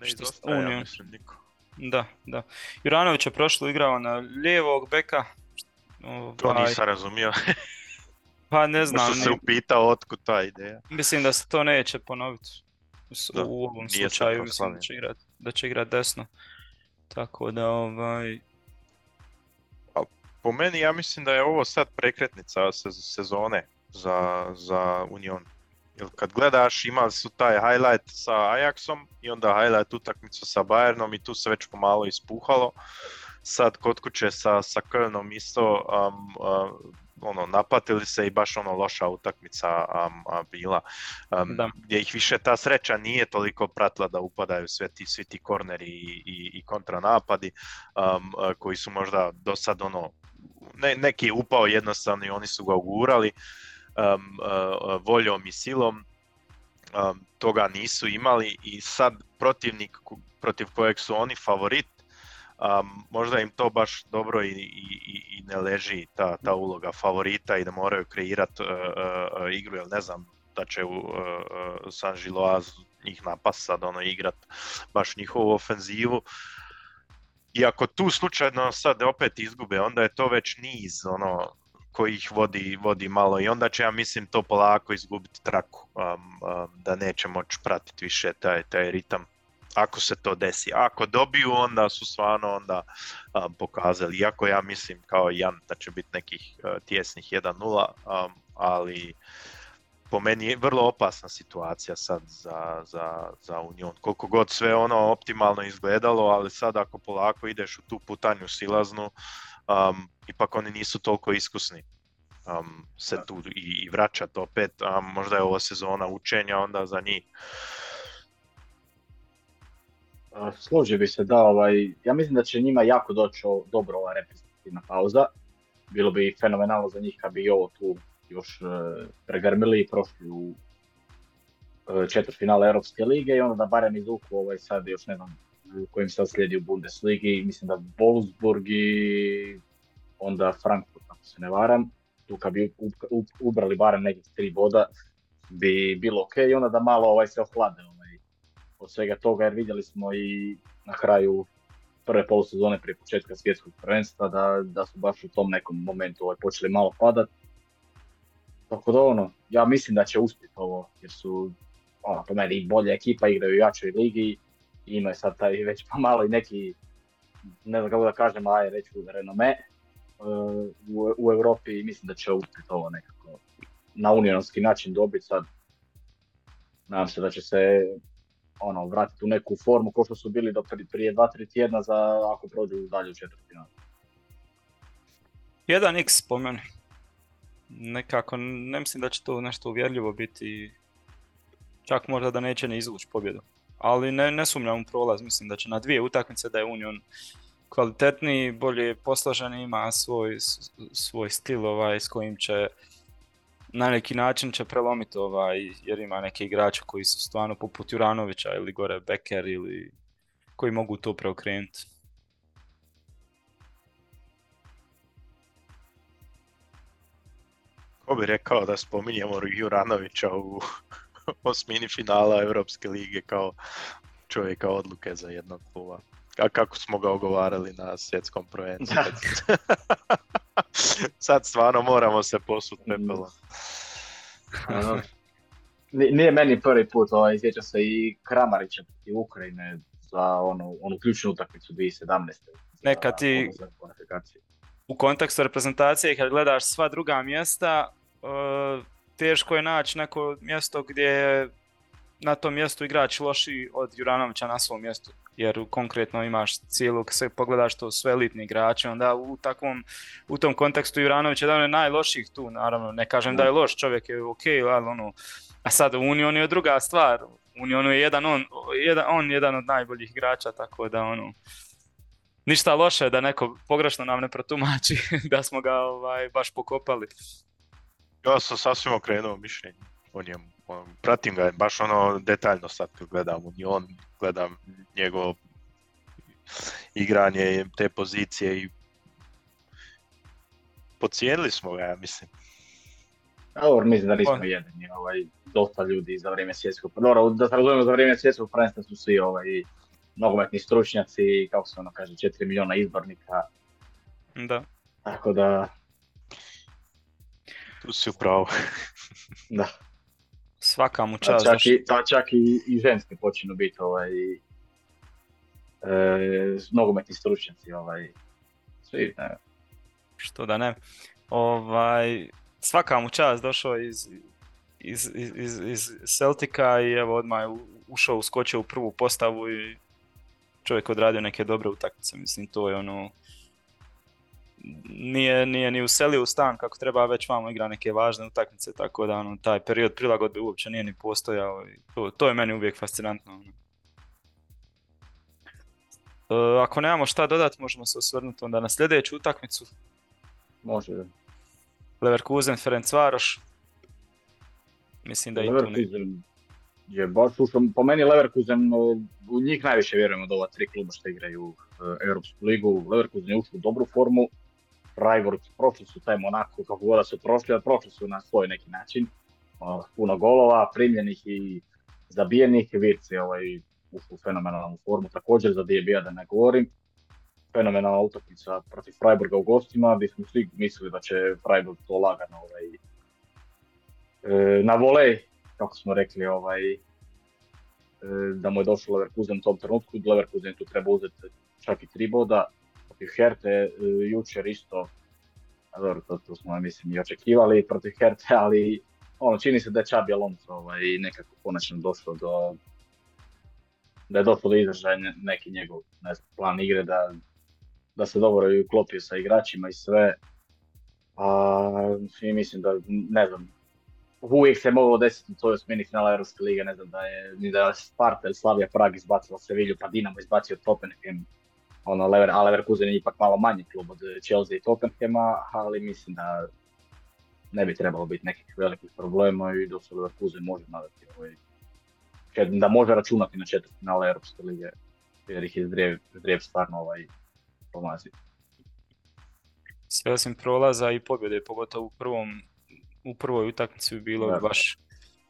Ne Što izostaje, ja mislim, niko. Da, da. Juranović je prošlo igrao na lijevog beka. To Ovaj, nisam razumio. Pa ne znam, Možda se upitao otkud ta ideja. mislim da se to neće ponoviti. Da, u ovom slučaju mislim da će igrat, da će igrat desno. Tako da ovaj, Po meni ja mislim da je ovo sad prekretnica se- sezone za, za Union. Jer kad gledaš imali su taj highlight sa Ajaxom i onda highlight utakmicu sa Bayernom i tu se već pomalo ispuhalo. Sad kod kuće sa, sa Kölnom isto um, uh, ono, napatili se i baš ono loša utakmica um, bila. Um, Da. gdje ih više ta sreća nije toliko pratila da upadaju sve ti, svi ti korneri i, i, i kontranapadi um, koji su možda do sad ono ne, neki je upao jednostavno i oni su ga ugurali um, voljom i silom um, toga nisu imali i sad protivnik protiv kojeg su oni favorit um, možda im to baš dobro i, i, i- ne leži ta, ta uloga favorita i da moraju kreirati igru jer ne znam da će u uh, uh, San Giloaz njih napast sad ono igrat baš njihovu ofenzivu. I ako tu slučajno sad opet izgube, onda je to već niz ono koji ih vodi, vodi malo i onda će ja mislim to polako izgubiti traku, um, um, da neće moći pratiti više taj, taj ritam ako se to desi. Ako dobiju onda su stvarno onda um, pokazali, iako ja mislim kao Jan da će biti nekih uh, tjesnih 1-0, um, ali po meni je vrlo opasna situacija sad za, za, za Union. Koliko god sve ono optimalno izgledalo, ali sad ako polako ideš u tu putanju silaznu, um, ipak oni nisu toliko iskusni um, se tu i, i vraćat opet, a možda je ovo sezona učenja onda za njih. Složio bi se da, ovaj, ja mislim da će njima jako doći o- dobro ova reprezentativna pauza. Bilo bi fenomenalno za njih kad bi i ovo tu još e, pregrmili i prošli u e, četvrtfinale Europske lige i onda da barem izvuku ovaj sad još ne znam kojim sad slijedi u Bundesligi. Mislim da Wolfsburg i onda Frankfurt, ako se ne varam. Tu kad bi ubrali barem nekih tri boda bi bilo ok i onda da malo ovaj se ohlade ovaj, od svega toga jer vidjeli smo i na kraju prve polusezone prije početka svjetskog prvenstva da, da su baš u tom nekom momentu ovaj, počeli malo padat. Tako da ono, ja mislim da će uspjeti ovo, jer su ono, po meni bolja ekipa, igraju u jačoj ligi, i imaju sad taj već pomalo i neki, ne znam kako da kažem, aj reću renome uh, u, u Europi i mislim da će uspjeti ovo nekako na unionski način dobiti sad. Nadam se da će se ono, vratiti u neku formu kao što su bili do prije 2-3 tjedna za ako prođu dalje u četvrtfinalu. 1x po meni. Nekako, ne mislim da će to nešto uvjerljivo biti. Čak možda da neće ne izvući pobjedu. Ali ne, ne sumnjam u prolaz, mislim da će na dvije utakmice da je Union kvalitetniji, bolje posložen, ima svoj, svoj stil ovaj, s kojim će na neki način će prelomiti ovaj, jer ima neke igrače koji su stvarno poput Juranovića ili gore Becker ili koji mogu to preokrenuti. Ko bi rekao da spominjemo Juranovića u osmini finala Europske lige kao čovjeka odluke za jednog kluba. A kako smo ga ogovarali na svjetskom prvenstvu. Sad stvarno moramo se posut pepela. Nije meni prvi put, ovaj, sjeća se i Kramarića protiv Ukrajine za onu, onu ključnu utakmicu 2017. Neka ti u kontekstu reprezentacije kad gledaš sva druga mjesta, uh, teško je naći neko mjesto gdje je na tom mjestu igrač lošiji od Juranovića na svom mjestu. Jer konkretno imaš cijelu, kad se pogledaš to sve elitni igrači, onda u takvom, u tom kontekstu Juranović je jedan od najlošijih tu, naravno, ne kažem da je loš, čovjek je ok, ali ono, a sad u Unionu je druga stvar, u Unionu je jedan on, jedan, on jedan od najboljih igrača, tako da ono, ništa loše da neko pogrešno nam ne protumači da smo ga ovaj, baš pokopali. Ja sam sasvim okrenuo mišljenje o njemu. Pratim ga baš ono detaljno sad gledam i on, gledam njegov igranje te pozicije i pocijenili smo ga, ja mislim. Dobro, mislim da nismo jedini, ovaj, dosta ljudi za vrijeme svjetskog Dobro, da se razumijemo, za vrijeme svjetskog prvenstva su svi ovaj, nogometni stručnjaci, kako se ono kaže, 4 miliona izbornika. Da. Tako da... Tu si upravo. da. Svaka mu čast. Čak, i, čak i, i ženske počinu biti ovaj, e, nogometni stručnjaci. Ovaj, svi, ne. Što da ne. Ovaj, svaka mu čast došao iz, iz, iz, iz Celtica i evo odmah ušao, uskočio u prvu postavu i čovjek odradio neke dobre utakmice. Mislim, to je ono, nije, nije ni uselio u stan kako treba, već vamo igra neke važne utakmice, tako da ono, taj period prilagodbe uopće nije ni postojao i to, to je meni uvijek fascinantno. Ono. E, ako nemamo šta dodati, možemo se osvrnuti onda na sljedeću utakmicu. Može. Leverkusen, Ferencvaroš. Mislim da i tu ne... je baš, po meni Leverkusen, u njih najviše vjerujem od ova tri kluba što igraju e, Europsku ligu. Leverkusen je ušao u dobru formu, Freiburg prošli su taj Monako kako god da su prošli, ali prošli su na svoj neki način. puno golova, primljenih i zabijenih, Virci ovaj, u fenomenalnu formu, također za Dijebija da ne govorim. Fenomenalna utakmica protiv Freiburga u gostima, gdje smo svi mislili da će Freiburg to lagano ovaj, e, na volej, kako smo rekli, ovaj, e, da mu je došao Leverkusen u tom trenutku, Leverkusen tu treba uzeti čak i tri boda, protiv Herte e, jučer isto, a dobro, to, to smo mislim i očekivali protiv Herte, ali ono, čini se da je Čabi Alonso ovaj, nekako konačno došlo do da je došlo do izražaja neki njegov ne znam, plan igre, da, da se dobro uklopio sa igračima i sve. A, i mislim da, ne znam, uvijek se moglo desiti u toj osmini finala Europske lige, ne znam da je ni da je Sparta ili Slavija Prag izbacila Sevilju, pa Dinamo izbacio Tottenham, ono, Lever, a Leverkusen je ipak malo manji klub od Chelsea i Tottenhama, ali mislim da ne bi trebalo biti nekih velikih problema i da se Leverkusen može nadati ovaj, da može računati na četiri finale Europske lige, jer ih je Zdrijev stvarno ovaj, pomazi. Sve osim prolaza i pobjede, pogotovo u prvom u prvoj utakmici bi bilo da. baš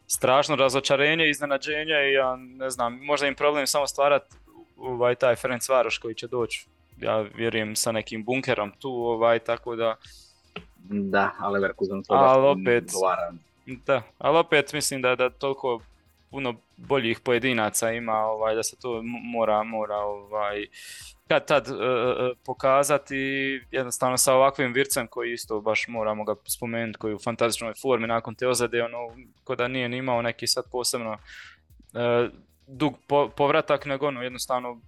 strašno razočarenje, iznenađenje i ja ne znam, možda im problem samo stvarati ovaj, taj Ferenc Varoš koji će doći, ja vjerujem sa nekim bunkerom tu, ovaj, tako da Da, ali Leverkusen to Ali opet-. Da, ali opet mislim da da toliko puno boljih pojedinaca ima ovaj da se to mora mora ovaj kad tad e, e, pokazati jednostavno sa ovakvim Vircem koji isto baš moramo ga spomenuti koji je u fantastičnoj formi nakon te ozljede ono ko da nije ni imao neki sad posebno e, dug po- povratak nego ono jednostavno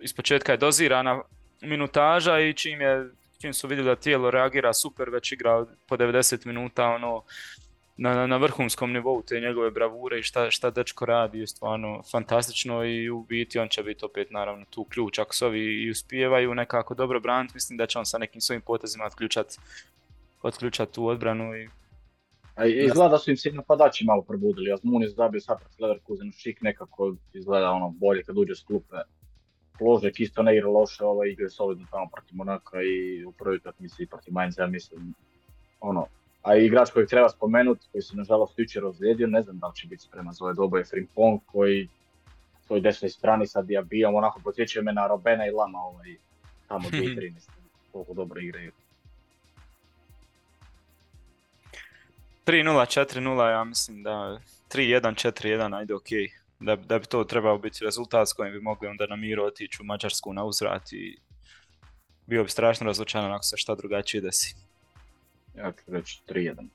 ispočetka je dozirana minutaža i čim je čim su vidjeli da tijelo reagira super već igra po 90 minuta ono na, na- vrhunskom nivou te njegove bravure i šta, šta dečko radi je stvarno fantastično i u biti on će biti opet naravno tu ključ. Ako se ovi i uspijevaju nekako dobro braniti, mislim da će on sa nekim svojim potezima otključat, otključat tu odbranu i A i- izgleda da su im se napadači malo probudili. Azmunis zabio sad protiv Leverkusenu šik nekako izgleda ono bolje kad uđe s klupe. Ložek isto ne igra loše, ovaj igra solidno tamo protiv Monaka i u prvoj utakmici protiv Mainza, ja mislim. Ono, a igrač kojeg treba spomenuti, koji se nažalost jučer ozlijedio, ne znam da li će biti spreman za ove dobo je Frimpong koji s toj desnoj strani sa Diabijom, onako podsjećaju me na Robena i Lama ovaj, tamo 2013. Koliko dobro igraju. 3-0, 4-0, ja mislim da 3-1, 4-1, ajde ok. Da, da bi to trebao biti rezultat s kojim bi mogli onda na miru otići u Mađarsku na uzvrat i bio bi strašno razočaran ako se šta drugačije desi. Ja ću reći 3-1.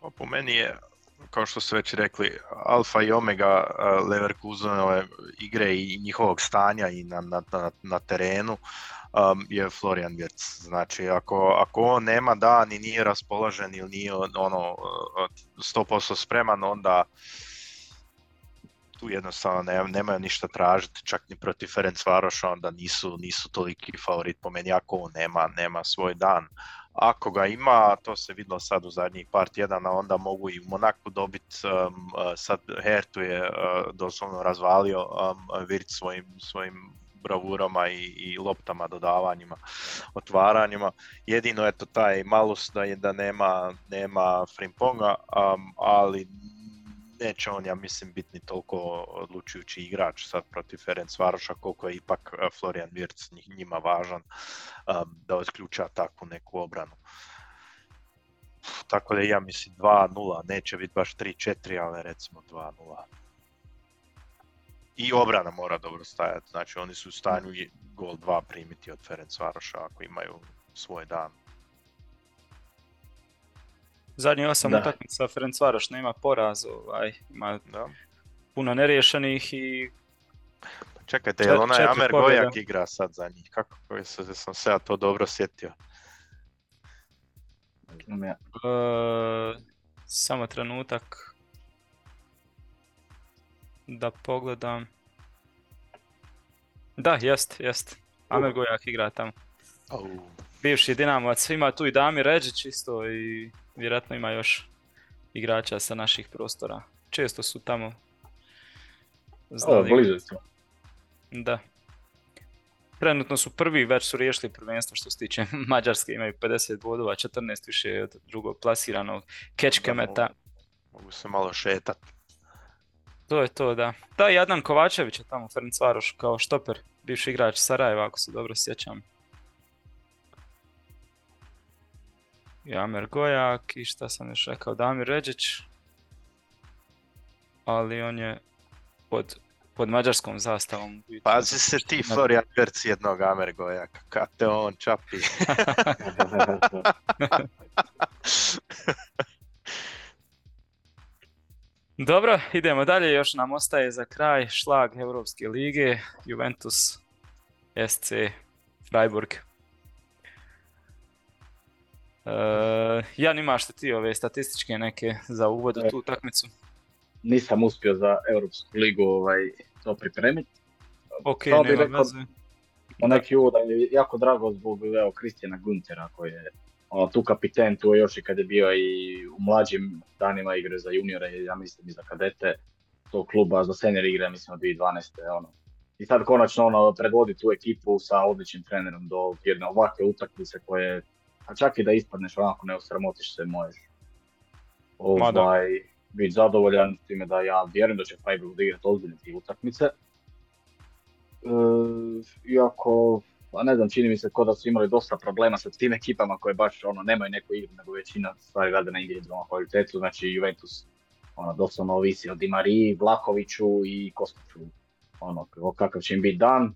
Pa po meni je, kao što ste već rekli, alfa i omega uh, Leverkusenove igre i njihovog stanja i na, na, na, na terenu um, je Florian Wirtz. Znači, ako, ako on nema dan i nije raspoložen ili nije ono uh, 100% spreman, onda tu jednostavno ne, nemaju ništa tražiti, čak ni protiv Ferenc Varoša, onda nisu, nisu toliki favorit po meni ako on nema, nema svoj dan. Ako ga ima, to se vidjelo sad u zadnjih par tjedana, onda mogu i u Monaku dobiti, um, uh, sad Hertu je uh, doslovno razvalio um, Virt svojim, svojim bravurama i, i loptama, dodavanjima, otvaranjima. Jedino eto taj malus da je da nema, nema Frimponga, um, ali neće on, ja mislim, biti ni toliko odlučujući igrač sad protiv Ferenc Varoša, koliko je ipak uh, Florian Wirtz njima važan um, da otključa takvu neku obranu. Tako da ja mislim 2-0, neće biti baš 3-4, ali recimo 2-0. I obrana mora dobro stajati, znači oni su u stanju i gol 2 primiti od Ferenc Varoša ako imaju svoj dan. Zadnjih osam utakmica Ferencvaroš nema poraz, ovaj, ima Da. puno neriješenih i Čekajte, Čet- jel onaj Amer pobjede. Gojak igra sad za njih? Kako se, sam se ja to dobro sjetio? E, samo trenutak da pogledam. Da, jest, jest. Amer Gojak igra tamo. Bivši Dinamovac, ima tu i Damir Ređić isto i vjerojatno ima još igrača sa naših prostora. Često su tamo O, znali blizu su. Da. Trenutno su prvi, već su riješili prvenstvo što se tiče Mađarske, imaju 50 bodova, 14 više od drugog plasiranog Kečkemeta. Mogu se malo šetat. To je to, da. Da, i Adnan Kovačević je tamo Ferencvaroš kao štoper, bivši igrač Sarajeva, ako se dobro sjećam. I Amer Gojak i šta sam još rekao, Damir Ređić. Ali on je pod, pod mađarskom zastavom. Pazi se ti Florian Wirtz jednog Amer Gojaka, kad te on čapi. Dobro, idemo dalje, još nam ostaje za kraj šlag Europske lige, Juventus, SC, Freiburg. E, Jan, imaš li ti ove statističke neke za uvod u tu utakmicu? Nisam uspio za Europsku ligu ovaj, to pripremiti. Ok, nema veze. Neki uvod je jako drago zbog evo, Kristijana Guntera koji je ono, tu kapiten, tu je još i kad je bio i u mlađim danima igre za juniore, ja mislim i za kadete tog kluba, za senior igre, mislim od 2012. Ono. I sad konačno ono, predvodi tu ekipu sa odličnim trenerom do jedne ovakve utakmice koje, a čak i da ispadneš onako ne osramotiš se, možeš ovaj, biti zadovoljan s time da ja vjerujem da će Freiburg odigrati ozbiljne utakmice. E, iako Pa ne znam, čini mi se kao da su imali dosta problema sa tim ekipama koje baš ono, nemaju neku igru, nego većina stvari rade na individualnom kvalitetu, znači Juventus ono, doslovno ovisi o Di Mariji, Vlakoviću i Kostiću. Ono, kakav će im biti dan,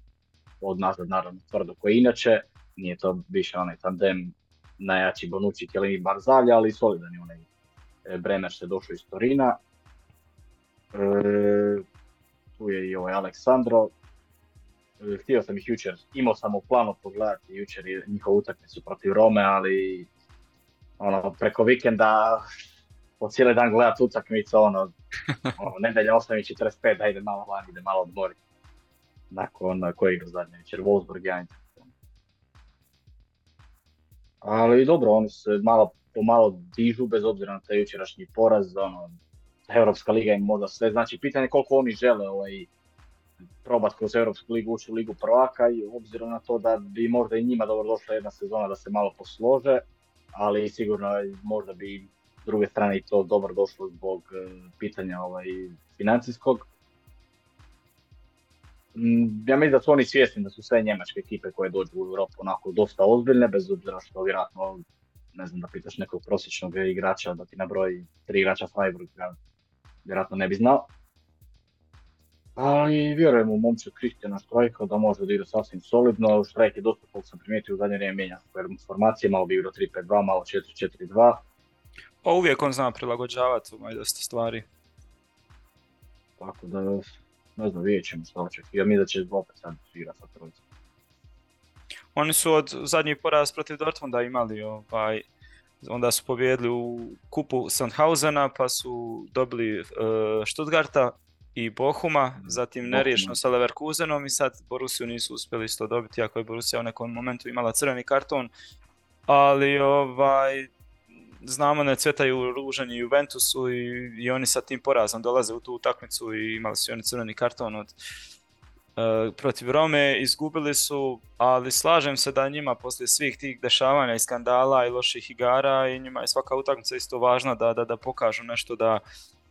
od nazad naravno tvrdo koji inače, nije to više onaj tandem najjači Bonucci, Kelini, Barzalja, ali solidan je onaj e, Bremer je došao iz Torina. E, tu je i ovaj Aleksandro. E, htio sam ih jučer, imao sam u planu pogledati jučer je njihov utakmicu protiv Rome, ali ono, preko vikenda po cijeli dan gledat utakmicu, ono, ono nedelja 8.45 da ide malo van, ide malo odmoriti. Nakon koje igra zadnje večer, Wolfsburg ja Ali dobro, oni se malo pomalo dižu bez obzira na taj jučerašnji poraz, ono, Europska liga im možda sve, znači pitanje koliko oni žele ovaj, probat kroz Europsku ligu ući u ligu prvaka i obzirom na to da bi možda i njima dobro došla jedna sezona da se malo poslože, ali sigurno možda bi s druge strane i to dobro došlo zbog e, pitanja ovaj, financijskog. Mm, ja mislim da su oni svjesni da su sve njemačke ekipe koje dođu u Europu onako dosta ozbiljne, bez obzira što vjerojatno, ne znam, da pitaš nekog prosječnog igrača da ti nabroji tri igrača Freiburga, vjerojatno ne bi znao. Ali vjerujem u momču Kristijana Štrajka da može da igra sasvim solidno. Štrajk je dosta, koliko sam primijetio, u zadnje vrijeme mijenja formacije, malo bi igrao 3-5-2, malo 4-4-2. Pa uvijek on zna prilagođavati u dosta stvari. Tako da, ne znam, vidjet ćemo što Ja mi da će opet sad igrati sa trojicom. Oni su od zadnjih poraz protiv Dortmunda imali ovaj, onda su pobjedili u kupu Sandhausena, pa su dobili uh, Stuttgarta i Bohuma, mhm. zatim neriješeno sa Leverkusenom i sad Borussiju nisu uspjeli isto dobiti, ako je Borussia u nekom momentu imala crveni karton, ali ovaj, znamo ne cvetaju ružanje Juventusu i, i oni sa tim porazom dolaze u tu utakmicu i imali su oni crveni karton od E, protiv Rome izgubili su, ali slažem se da njima poslije svih tih dešavanja i skandala i loših igara i njima je svaka utakmica isto važna da, da, da pokažu nešto da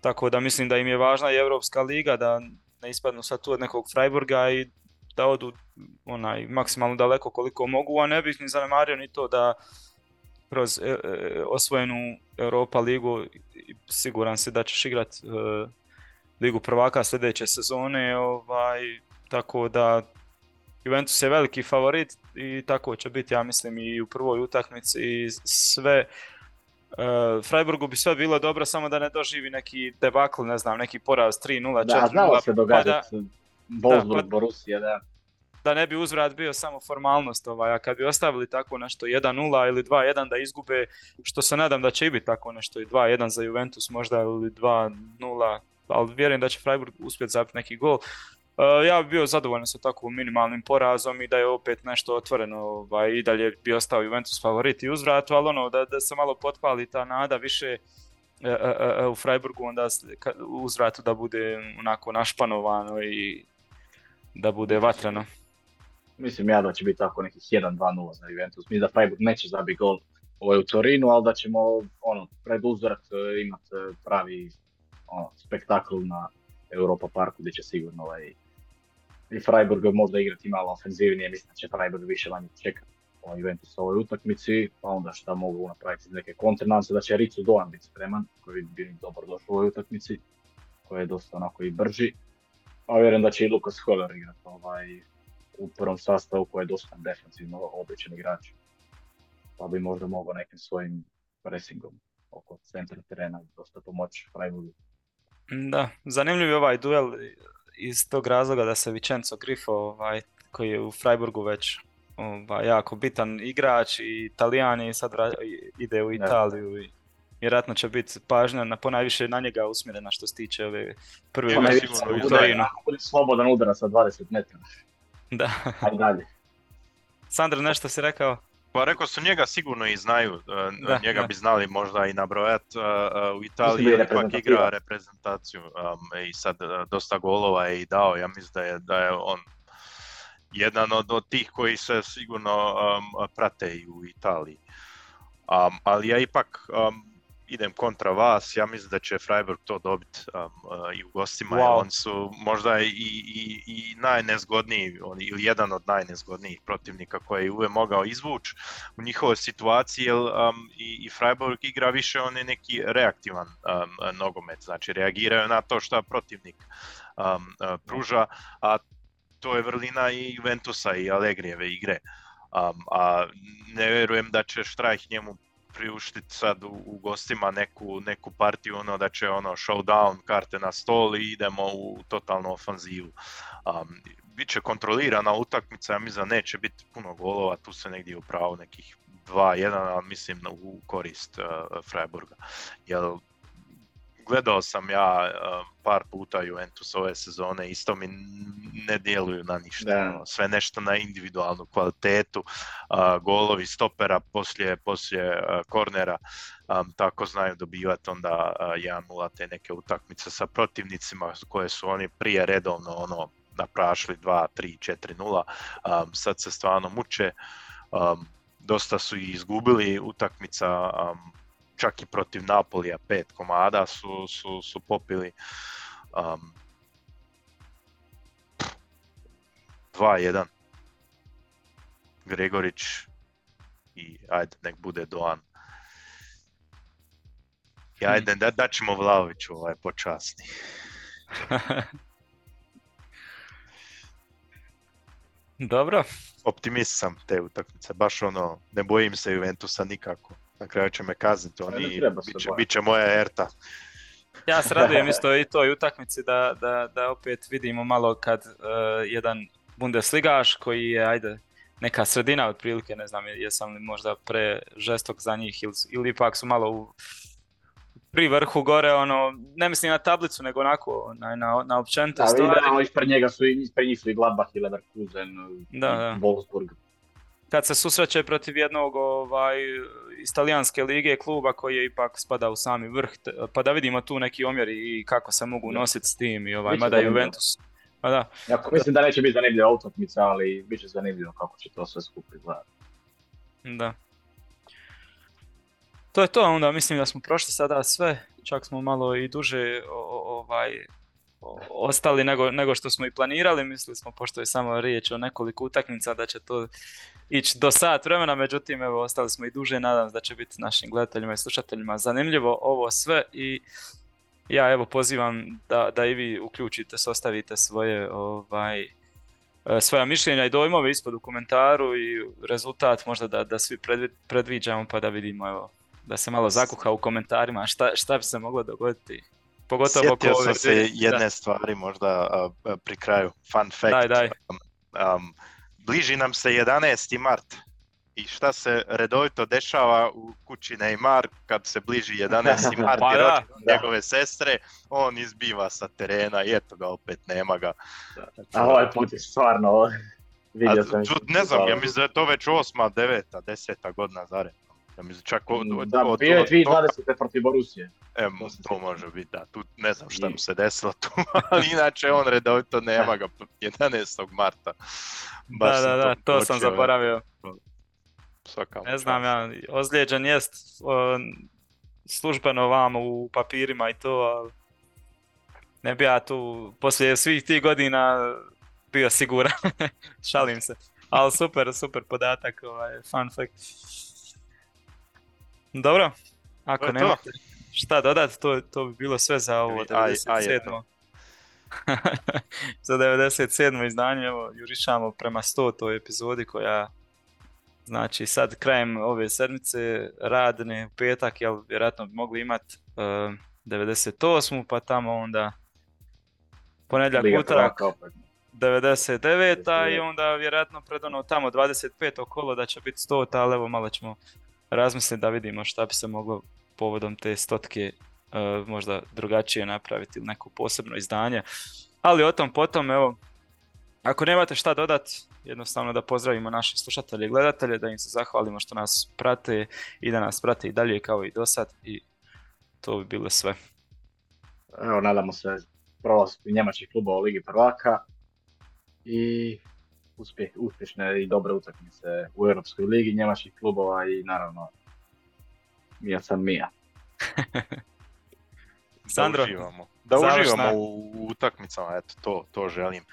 tako da mislim da im je važna i Europska liga da ne ispadnu sad tu od nekog Freiburga i da odu onaj maksimalno daleko koliko mogu, a ne bih ni zanemario ni to da kroz e, e, osvojenu Europa ligu siguran se da ćeš igrat ligu prvaka sljedeće sezone ovaj tako da Juventus je veliki favorit i tako će biti, ja mislim, i u prvoj utakmici i sve. Uh, Freiburgu bi sve bilo dobro, samo da ne doživi neki debakl, ne znam, neki poraz 3-0, 4-0. Da, znalo se događati. Pa da, Borussia, da. Da ne bi uzvrat bio samo formalnost, ovaj, a kad bi ostavili tako nešto 1-0 ili 2-1 da izgube, što se nadam da će i biti tako nešto i 2-1 za Juventus možda ili 2-0, ali vjerujem da će Freiburg uspjeti zabiti neki gol. Uh, ja bi bio zadovoljan sa takvim minimalnim porazom i da je opet nešto otvoreno ovaj, i dalje bi ostao Juventus favorit i uzvratu, ali ono da, da se malo potpali ta nada više uh, uh, u Freiburgu onda uzvratu da bude onako našpanovano i da bude vatreno. Mislim ja da će biti tako nekih 1-2-0 za Juventus. Mislim da Freiburg neće zabiti gol ovaj, u Torinu, ali da ćemo ono, pred uzvrat imati pravi ono, spektakl na Europa Parku gdje će sigurno ovaj, i Freiburg možda igrati malo ofenzivnije, mislim da će Freiburg više manje čekati o Juventus ovoj utakmici, pa onda šta mogu napraviti neke kontre, nadam se da će Ricu Doan biti spreman, koji bi bio dobro došao u ovoj utakmici, koji je dosta onako i brži, a vjerujem da će i Lukas Holler igrati ovaj, u prvom sastavu koji je dosta defensivno običan igrač, pa bi možda mogao nekim svojim pressingom oko centra terena dosta pomoći Freiburgu. Da, zanimljiv je ovaj duel iz tog razloga da se Vicenzo Grifo, ovaj, koji je u Freiburgu već ovaj, jako bitan igrač i Italijan i sad ide u Italiju i vjerojatno će biti pažnja na ponajviše na njega usmjerena što se tiče ove prve sigurno u Torinu. Slobodan udara sa 20 metara. Da. Ajde dalje. Sandra, nešto si rekao? Pa rekao su njega sigurno i znaju, e, da, njega bi znali možda i nabrojat. E, e, u Italiji ipak igra reprezentaciju i sad dosta golova je i dao, ja mislim da je, da je on jedan od, od tih koji se sigurno um, prate i u Italiji. Um, ali ja ipak um, idem kontra vas, ja mislim da će Freiburg to dobiti um, uh, i u gostima, jer Wow. oni su možda i, i, i najnezgodniji, oni, ili jedan od najnezgodnijih protivnika koje je uvijek mogao izvući u njihovoj situaciji, jer um, i, i Freiburg igra više, on je neki reaktivan um, nogomet, znači reagiraju na to što protivnik um, uh, pruža, a to je vrlina i Juventusa i Allegrijeve igre. Um, a ne vjerujem da će Štrajh njemu priuštiti sad u, u gostima neku, neku partiju, ono da će ono showdown, karte na stol i idemo u totalnu ofanzivu. Um, Biće kontrolirana utakmica, ja mislim da neće biti puno golova, tu se negdje u pravu nekih 2-1, ali mislim u korist uh, Freiburga. Jer gledao sam ja uh, par puta Juventus ove sezone, isto mi ne djeluju na ništa. Da. ono, sve nešto na individualnu kvalitetu, uh, golovi stopera poslije, poslije uh, kornera, um, tako znaju dobivati onda uh, 1-0 te neke utakmice sa protivnicima koje su oni prije redovno ono naprašili 2, 3, 4-0, um, sad se stvarno muče, um, dosta su i izgubili utakmica, um, čak i protiv Napolija pet komada su, su, su popili. Um, 2-1. Gregorić i ajde nek bude Doan. I ajde da, da ćemo Vlaoviću ovaj počasni. Dobro, Optimist sam te utakmice, baš ono, ne bojim se Juventusa nikako. Na kraju će me kazniti oni, bit će, bojati. bit će moja erta. ja se radujem isto i toj utakmici da, da, da opet vidimo malo kad uh, jedan Bundesligaš koji je, ajde, neka sredina otprilike, ne znam jesam li možda pre žestok za njih ili, ili ipak su malo u pri vrhu gore, ono, ne mislim na tablicu, nego onako na, na, na općenite Da, stvari. idealno ispred njega su, i- ispred njih su i Gladbach i Leverkusen, Da, da. Wolfsburg. Kad se susreće protiv jednog ovaj, iz talijanske lige kluba koji je ipak spada u sami vrh, pa da vidimo tu neki omjer i kako se mogu nositi s tim i ovaj, Biće mada. Juventus. Pa da, Jako, mislim da neće biti zanimljiva utakmica, ali bit će zanimljivo kako će to sve skupi izgledati. da. To je to, onda mislim da smo prošli sada sve, čak smo malo i duže ovaj, ostali nego, nego što smo i planirali, mislili smo pošto je samo riječ o nekoliko utakmica da će to ići do sat vremena, međutim evo ostali smo i duže, nadam se da će biti našim gledateljima i slušateljima zanimljivo ovo sve. I ja evo pozivam da, da i vi uključite, sastavite svoje ovaj, e, svoja mišljenja i dojmove ispod u komentaru i rezultat možda da, da svi predvi- predviđamo pa da vidimo evo, da se malo zakuha u komentarima šta, šta bi se moglo dogoditi. Pogotovo Sjetio sam se dvije- jedne stvari možda a, pri kraju. Fun fact. Daj, daj. Um, um, bliži nam se 11. mart. I šta se redovito dešava u kući Neymar kad se bliži 11. mart Pa i da, da. njegove sestre, on izbiva sa terena i eto ga opet nema ga. A ovaj put je stvarno, A, vidio sam. tu- ne znam, ja mislim da je to već osma, deveta, deseta godina zaredom. Ja mislim čak od, od, Da, od- bio je od- 2020. protiv Borusije. Em, To može biti, da. Tu ne znam šta mu se desilo tu, ali inače on redovito nema ga 11. marta. Baš Da, da, da, to sam zaboravio. Svaka Ne znam ja, ozlijeđen jest službeno vamo u papirima i to, ali ne bi ja tu poslije svih tih godina bio siguran. Šalim se. Ali super, super podatak, ovaj, fun fact. Dobro, ako nemate šta dodati, to, to bi bilo sve za ovo Aj- aj je 97. to. za 97. izdanje, evo, jurišamo prema 100. toj epizodi koja Znači sad krajem ove sedmice radne u petak, jel vjerojatno bi mogli imat uh, 98. pa tamo onda ponedjeljak, Liga utorak prvaka opet. 99. i 99. onda vjerojatno pred ono tamo 25. kolo da će biti 100, ali evo malo ćemo razmisliti da vidimo šta bi se moglo povodom te stotke uh, možda drugačije napraviti ili neko posebno izdanje. Ali o tom potom, evo, ako nemate šta dodati, jednostavno da pozdravimo naše slušatelje i gledatelje, da im se zahvalimo što nas prate i da nas prate i dalje kao i do sad i to bi bilo sve. Evo, nadamo se prolaz njemačkih klubova u Ligi prvaka i uspjeh, uspješne i dobre utakmice u Europskoj ligi njemačkih klubova i naravno Mija sam Mija. Sandro, da uživamo. Da uživamo u, u utakmicama, eto, to, to želim.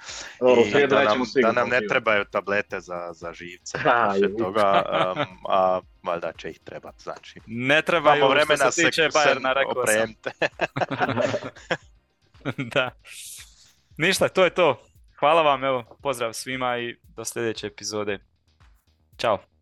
Dobro, I da nam, da nam ne trebaju tablete za, za živce, Ha, sve toga, um, a valjda će ih trebat, znači. ne trebaju Imamo što vremena se tiče Bayerna, se rekao sam. da. Ništa, to je to. Hvala vam, evo, pozdrav svima i do sljedeće epizode. Ćao.